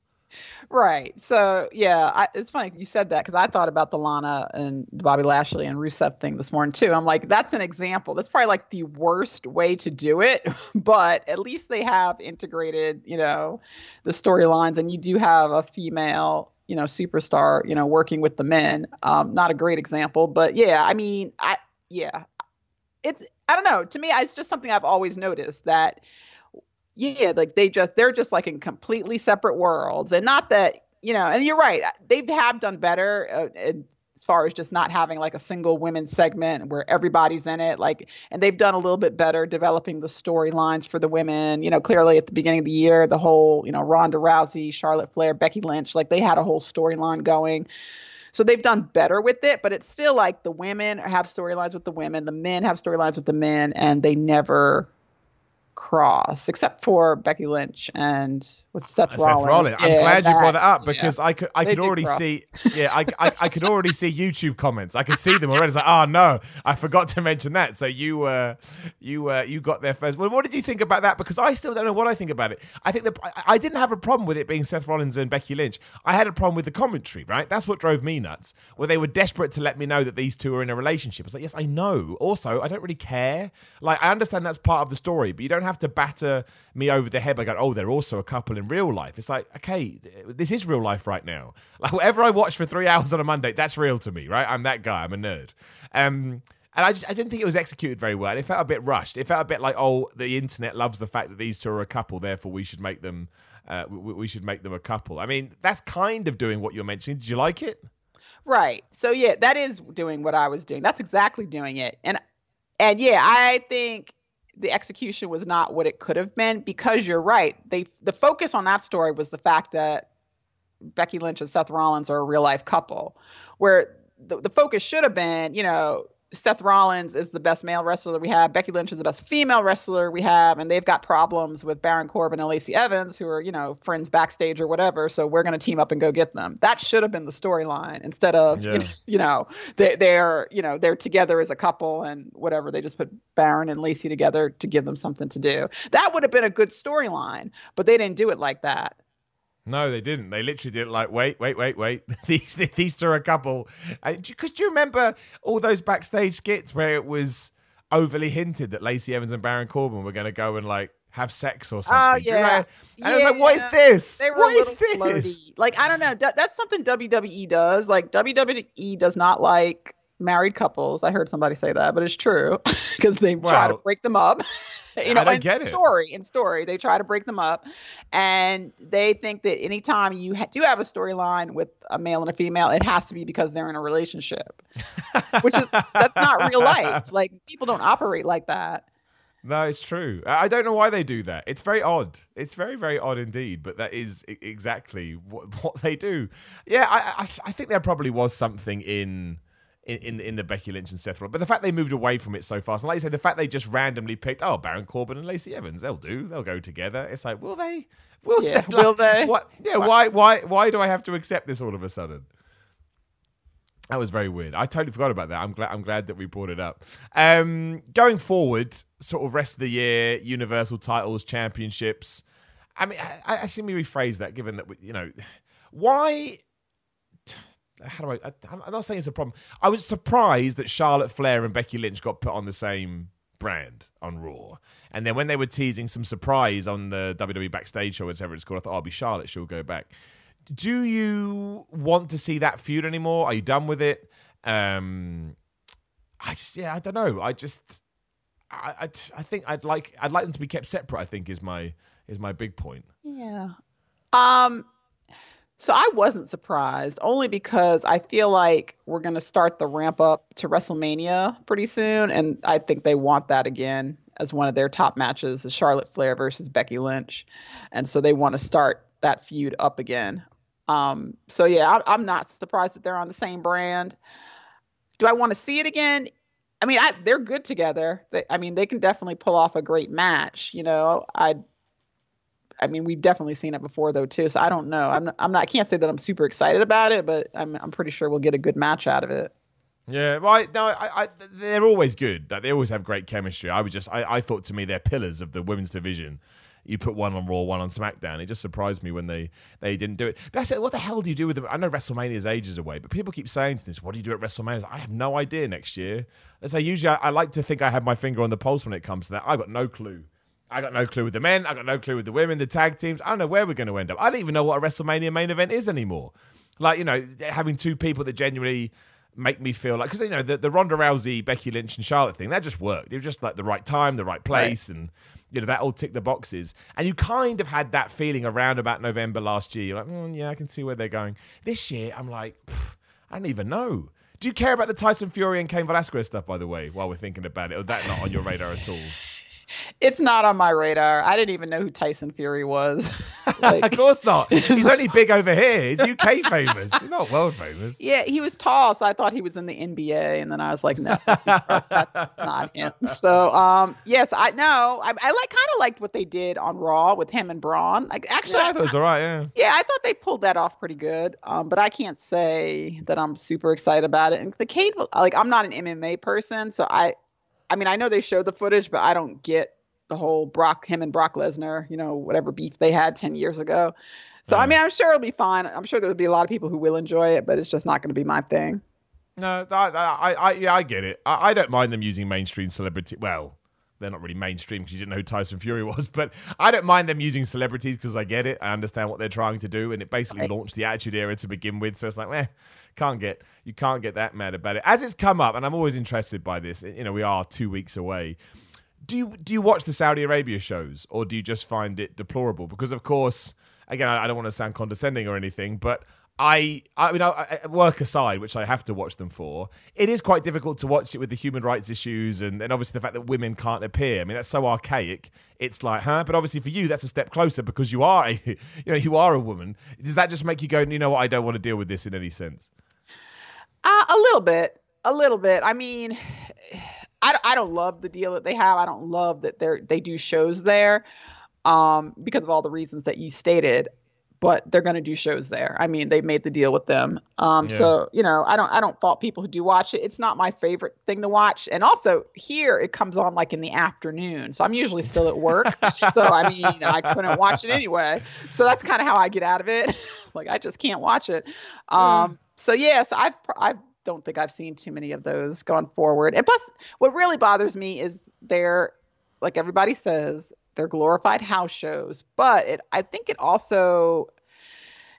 Speaker 2: Right. So yeah, I, it's funny you said that because I thought about the Lana and the Bobby Lashley and Rusev thing this morning too. I'm like, that's an example. That's probably like the worst way to do it, but at least they have integrated, you know, the storylines, and you do have a female, you know, superstar, you know, working with the men. Um, not a great example, but yeah, I mean, I yeah, it's I don't know. To me, it's just something I've always noticed that yeah, like they just they're just like in completely separate worlds, and not that you know. And you're right, they have done better uh, as far as just not having like a single women's segment where everybody's in it. Like, and they've done a little bit better developing the storylines for the women. You know, clearly at the beginning of the year, the whole you know Ronda Rousey, Charlotte Flair, Becky Lynch, like they had a whole storyline going. So they've done better with it, but it's still like the women have storylines with the women, the men have storylines with the men, and they never cross, except for Becky Lynch and with Seth,
Speaker 1: Seth
Speaker 2: Rollins.
Speaker 1: Rollins. I'm
Speaker 2: Yeah,
Speaker 1: glad you
Speaker 2: that-
Speaker 1: brought it up
Speaker 2: yeah.
Speaker 1: because I could I
Speaker 2: They
Speaker 1: could already
Speaker 2: cross.
Speaker 1: see yeah I, I, I could already see YouTube comments. I could see them already. It's like oh no, I forgot to mention that. So you uh you uh you got there first. Well, what did you think about that? Because I still don't know what I think about it. I think that I didn't have a problem with it being Seth Rollins and Becky Lynch. I had a problem with the commentary. Right, that's what drove me nuts. Where they were desperate to let me know that these two are in a relationship. I was like, yes, I know. Also, I don't really care. Like I understand that's part of the story, but you don't have to batter me over the head by going, oh, they're also a couple in real life. It's like, okay, this is real life right now. Like whatever I watch for three hours on a Monday, that's real to me, right? I'm that guy. I'm a nerd. Um, and I just I didn't think it was executed very well. It felt a bit rushed. It felt a bit like, oh, the internet loves the fact that these two are a couple, therefore we should make them uh, we, we should make them a couple. I mean, that's kind of doing what you're mentioning. Did you like it?
Speaker 2: Right. So yeah, that is doing what I was doing. That's exactly doing it. And and yeah, I think the execution was not what it could have been because you're right. They the focus on that story was the fact that Becky Lynch and Seth Rollins are a real life couple, where the, the focus should have been, you know, Seth Rollins is the best male wrestler we have. Becky Lynch is the best female wrestler we have, and they've got problems with Baron Corbin and Lacey Evans, who are you know friends backstage or whatever. So we're going to team up and go get them. That should have been the storyline instead of
Speaker 1: Yeah.
Speaker 2: you know they, they're you know they're together as a couple and whatever. They just put Baron and Lacey together to give them something to do. That would have been a good storyline, but they didn't do it like that.
Speaker 1: No, they didn't. They literally did it like, wait, wait, wait, wait. these these are a couple. Uh, because do you remember all those backstage skits where it was overly hinted that Lacey Evans and Baron Corbin were going to go and like have sex or oh, something?
Speaker 2: Oh
Speaker 1: yeah. you
Speaker 2: yeah?
Speaker 1: And I was like, what is
Speaker 2: Yeah.
Speaker 1: this?
Speaker 2: They were
Speaker 1: What
Speaker 2: a
Speaker 1: is this?
Speaker 2: flirty. Like I don't know. That's something WWE does. Like WWE does not like married couples. I heard somebody say that, but it's true because they try to break them up. You know,
Speaker 1: I don't
Speaker 2: in
Speaker 1: get it.
Speaker 2: story in story they try to break them up, and they think that anytime you ha- do have a storyline with a male and a female, it has to be because they're in a relationship, which is that's not real life. Like people don't operate like that.
Speaker 1: No, it's true. I don't know why they do that. It's very odd. It's very, very odd indeed. But that is exactly what, what they do. Yeah, I, I, I think there probably was something in. In, in, in the Becky Lynch and Seth Rollins, but the fact they moved away from it so fast, and like you say, the fact they just randomly picked, oh, Baron Corbin and Lacey Evans, they'll do, they'll go together. It's like, will they? Will
Speaker 2: Yeah,
Speaker 1: they?
Speaker 2: will they?
Speaker 1: What? Yeah. Why? Why? Why do I have to accept this all of a sudden? That was very weird. I totally forgot about that. I'm glad. I'm glad that we brought it up. Um, going forward, sort of rest of the year, Universal titles, championships. I mean, I, I actually let me rephrase that. Given that we- you know, why? How do I, I? I'm not saying it's a problem. I was surprised that Charlotte Flair and Becky Lynch got put on the same brand on Raw, and then when they were teasing some surprise on the WWE backstage show, whatever it's called, I thought, "Oh, I'll be Charlotte. She'll go back." do you want to see that feud anymore? Are you done with it? Um, I just yeah, I don't know. I just I, I I think I'd like I'd like them to be kept separate. I think is my is my big point.
Speaker 2: Yeah. Um so I wasn't surprised only because I feel like we're going to start the ramp up to WrestleMania pretty soon and I think they want that again as one of their top matches, is Charlotte Flair versus Becky Lynch. And so they want to start that feud up again. Um so yeah, I'm, I'm not surprised that they're on the same brand. Do I want to see it again? I mean, I, they're good together. They, I mean, they can definitely pull off a great match. You know, I I mean, we've definitely seen it before though too. So I don't know. I'm I'm not. I can't say that I'm super excited about it, but I'm I'm pretty sure we'll get a good match out of it.
Speaker 1: Yeah, right. No, I, I, they're always good. They always have great chemistry. I was just, I, I thought to me they're pillars of the women's division. You put one on Raw, one on SmackDown. It just surprised me when they they didn't do it. That's it. What the hell do you do with them? I know WrestleMania is ages away, but people keep saying to this, "What do you do at WrestleMania?" I have no idea next year. As I usually, I, I like to think I have my finger on the pulse when it comes to that. I've got no clue. I got no clue with the men. I got no clue with the women, the tag teams. I don't know where we're going to end up. I don't even know what a WrestleMania main event is anymore. Like you know, having two people that genuinely make me feel like because you know the, the Ronda Rousey, Becky Lynch, and Charlotte thing that just worked. It was just like the right time, the right place, right. and you know that all ticked the boxes. And you kind of had that feeling around about November last year. You're like, mm, yeah, I can see where they're going. This year, I'm like, I don't even know. Do you care about the Tyson Fury and Cain Velasquez stuff, by the way, while we're thinking about it? Or that not on your radar at all?
Speaker 2: It's not on my radar. I didn't even know who Tyson Fury was.
Speaker 1: like, of course not. He's only big over here. He's UK famous. He's not world famous.
Speaker 2: Yeah, he was tall, so I thought he was in the NBA, and then I was like, no, that's not him. So, um, yes, I know. I, I like kind of liked what they did on Raw with him and Braun. Like, actually,
Speaker 1: yeah, I thought it was all right. Yeah,
Speaker 2: yeah, I thought they pulled that off pretty good. Um, but I can't say that I'm super excited about it. And the Cade, like, I'm not an MMA person, so I I mean, I know they showed the footage, but I don't get the whole Brock, him and Brock Lesnar, you know, whatever beef they had 10 years ago. So, I mean, I'm sure it'll be fine. I'm sure there'll be a lot of people who will enjoy it, but it's just not going to be my thing.
Speaker 1: No, I, I, I, yeah, I get it. I, I don't mind them using mainstream celebrity. Well, they're not really mainstream because you didn't know who Tyson Fury was, but I don't mind them using celebrities because I get it. I understand what they're trying to do, and it basically right. launched the Attitude Era to begin with. So it's like, eh, can't get you can't get that mad about it. As it's come up, and I'm always interested by this. You know, we are two weeks away. Do you do you watch the Saudi Arabia shows, or do you just find it deplorable? Because of course, again, I, I don't want to sound condescending or anything, but I, I mean, I, I, work aside, which I have to watch them for. It is quite difficult to watch it with the human rights issues and, and obviously the fact that women can't appear. I mean, that's so archaic. It's like, huh? But obviously for you, that's a step closer because you are a, you know, you are a woman. Does that just make you go, you know what? I don't want to deal with this in any sense.
Speaker 2: Uh, a little bit, a little bit. I mean, I, I don't love the deal that they have. I don't love that they they do shows there, um, because of all the reasons that you stated but they're going to do shows there. I mean, they made the deal with them. Um, yeah. So you know, I don't I don't fault people who do watch it. It's not my favorite thing to watch, and also here it comes on like in the afternoon, so I'm usually still at work. so I mean, I couldn't watch it anyway. So that's kind of how I get out of it. like I just can't watch it. Um, mm. So yes, yeah, so I've I don't think I've seen too many of those going forward. And plus, what really bothers me is they're like everybody says they're glorified house shows, but it I think it also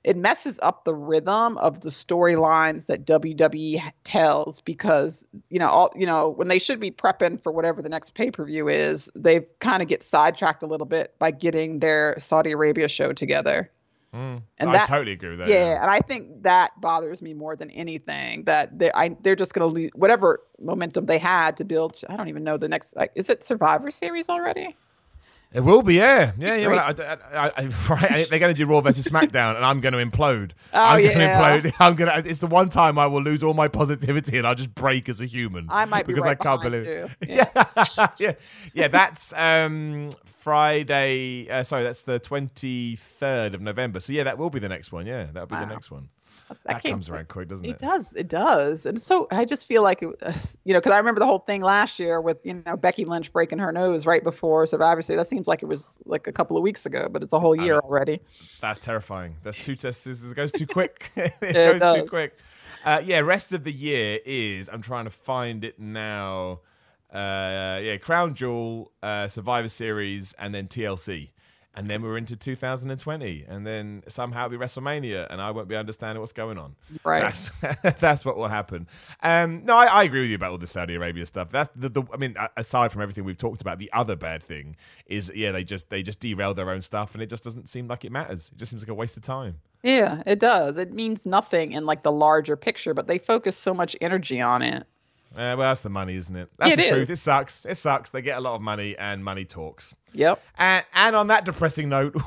Speaker 2: it messes up the rhythm of the storylines that WWE tells because you know all you know when they should be prepping for whatever the next pay per view is, they kind of get sidetracked a little bit by getting their Saudi Arabia show together.
Speaker 1: Mm, and I that, totally agree with that.
Speaker 2: Yeah, yeah, and I think that bothers me more than anything. That they, I, they're just going to lose whatever momentum they had to build. I don't even know the next. Like, is it Survivor Series already?
Speaker 1: It will be, yeah, yeah, yeah. Well, I, I, I, they're going to do Raw versus SmackDown, and I'm going to implode.
Speaker 2: Oh
Speaker 1: I'm
Speaker 2: yeah,
Speaker 1: implode. I'm going to. It's the one time I will lose all my positivity, and I'll just break as a human.
Speaker 2: I might be because right I can't believe.
Speaker 1: You. Yeah, yeah, yeah, yeah. That's um, Friday. Uh, sorry, that's the 23rd of November. So yeah, that will be the next one. Yeah, that'll be wow. the next one that, that comes around quick, doesn't it?
Speaker 2: It does. It does. And so I just feel like, it, you know, because I remember the whole thing last year with, you know, Becky Lynch breaking her nose right before Survivor Series. That seems like it was like a couple of weeks ago, but it's a whole year already.
Speaker 1: That's terrifying. That's too test. It goes too quick. it, it goes does. too quick. Uh, yeah, rest of the year is. I'm trying to find it now. Uh, yeah, Crown Jewel, uh, Survivor Series, and then TLC and then we're into 2020, and then somehow it'll be WrestleMania, and I won't be understanding what's going on.
Speaker 2: Right.
Speaker 1: That's, that's what will happen. Um, no, I, I, agree with you about all the Saudi Arabia stuff. That's the, the, I mean, aside from everything we've talked about, the other bad thing is, yeah, they just they just derail their own stuff, and it just doesn't seem like it matters. It just seems like a waste of time.
Speaker 2: Yeah, it does. It means nothing in like the larger picture, but they focus so much energy on it.
Speaker 1: Uh, well, that's the money, isn't it? That's
Speaker 2: it
Speaker 1: the
Speaker 2: is.
Speaker 1: truth. It sucks. It sucks. They get a lot of money, and money talks.
Speaker 2: Yep.
Speaker 1: And, and on that depressing note,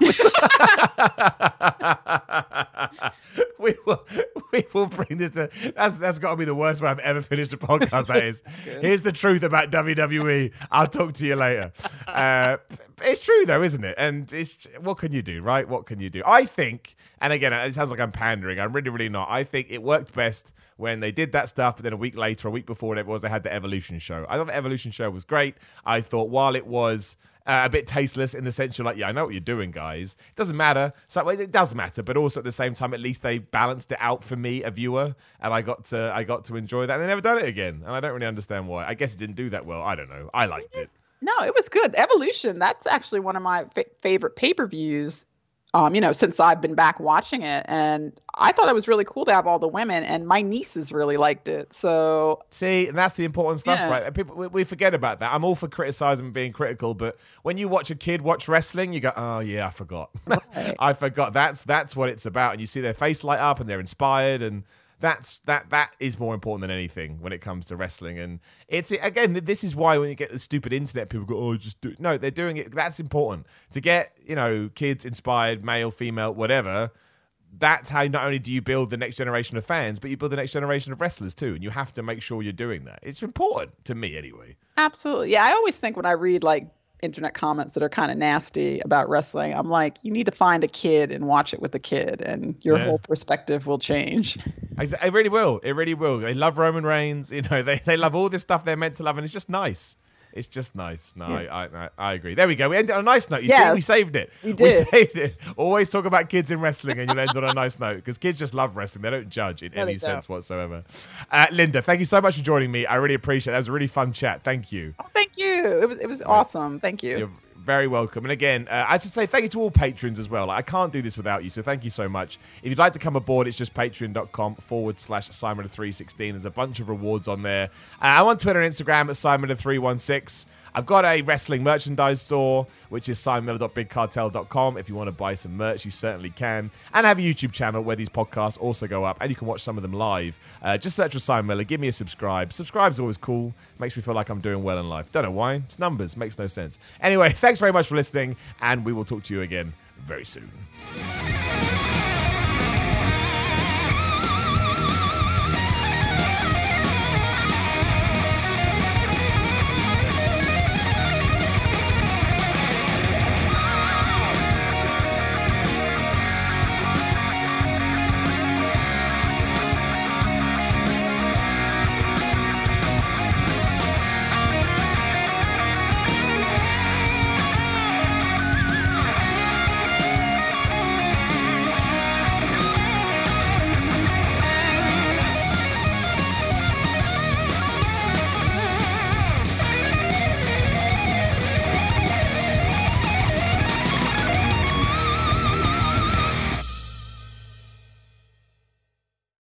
Speaker 1: we will we will bring this to that's that's got to be the worst way I've ever finished a podcast. That is. Here's the truth about WWE. I'll talk to you later. Uh, it's true though, isn't it? And it's what can you do, right? What can you do? I think, and again, it sounds like I'm pandering. I'm really, really not. I think it worked best when they did that stuff, but then a week later, a week before whatever it was, they had the Evolution show. I thought the Evolution show was great. I thought while it was uh, a bit tasteless in the sense you're like, yeah, I know what you're doing, guys. It doesn't matter. So it does matter, but also at the same time, at least they balanced it out for me, a viewer, and I got to I got to enjoy that. And they never done it again, and I don't really understand why. I guess it didn't do that well. I don't know. I liked it.
Speaker 2: No, it was good. Evolution. That's actually one of my f- favorite pay per views um, you know, since I've been back watching it. And I thought it was really cool to have all the women, and my nieces really liked it. So
Speaker 1: see, and that's the important stuff, yeah. right? People we forget about that. I'm all for criticizing and being critical, but when you watch a kid watch wrestling, you go, "Oh yeah, I forgot. Right. I forgot." That's that's what it's about, and you see their face light up, and they're inspired, and that's that that is more important than anything when it comes to wrestling. And it's again this is why when you get the stupid internet people go oh just do no they're doing it that's important. To get you know kids inspired male female whatever that's how not only do you build the next generation of fans but you build the next generation of wrestlers too. And you have to make sure you're doing that. It's important to me anyway.
Speaker 2: Absolutely. Yeah i always think when i read like internet comments that are kind of nasty about wrestling. I'm like, you need to find a kid and watch it with a kid, and your yeah. whole perspective will change.
Speaker 1: It really will. It really will. They love Roman Reigns. You know, they, they love all this stuff they're meant to love, and it's just nice. It's just nice. No, yeah. I, I, I agree. There we go. We ended on a nice note. You yeah, see, we saved it.
Speaker 2: We did.
Speaker 1: We saved it. Always talk about kids in wrestling, and you'll end on a nice note because kids just love wrestling. They don't judge in no, any sense don't. whatsoever. Uh, Linda, thank you so much for joining me. I really appreciate it. That was a really fun chat. Thank you.
Speaker 2: Oh, thank you. It was it was awesome. Thank you.
Speaker 1: You're, very welcome. And again, uh, I should say thank you to all patrons as well. Like, I can't do this without you, so thank you so much. If you'd like to come aboard, it's just patreon.com forward slash Simon316. There's a bunch of rewards on there. Uh, I'm on Twitter and Instagram at Simon316. I've got a wrestling merchandise store, which is simonmiller.bigcartel.com. If you want to buy some merch, you certainly can. And I have a YouTube channel where these podcasts also go up, and you can watch some of them live. Uh, just search for Simon Miller. Give me a subscribe. Subscribe's always cool. Makes me feel like I'm doing well in life. Don't know why. It's numbers. Makes no sense. Anyway, thanks very much for listening, and we will talk to you again very soon.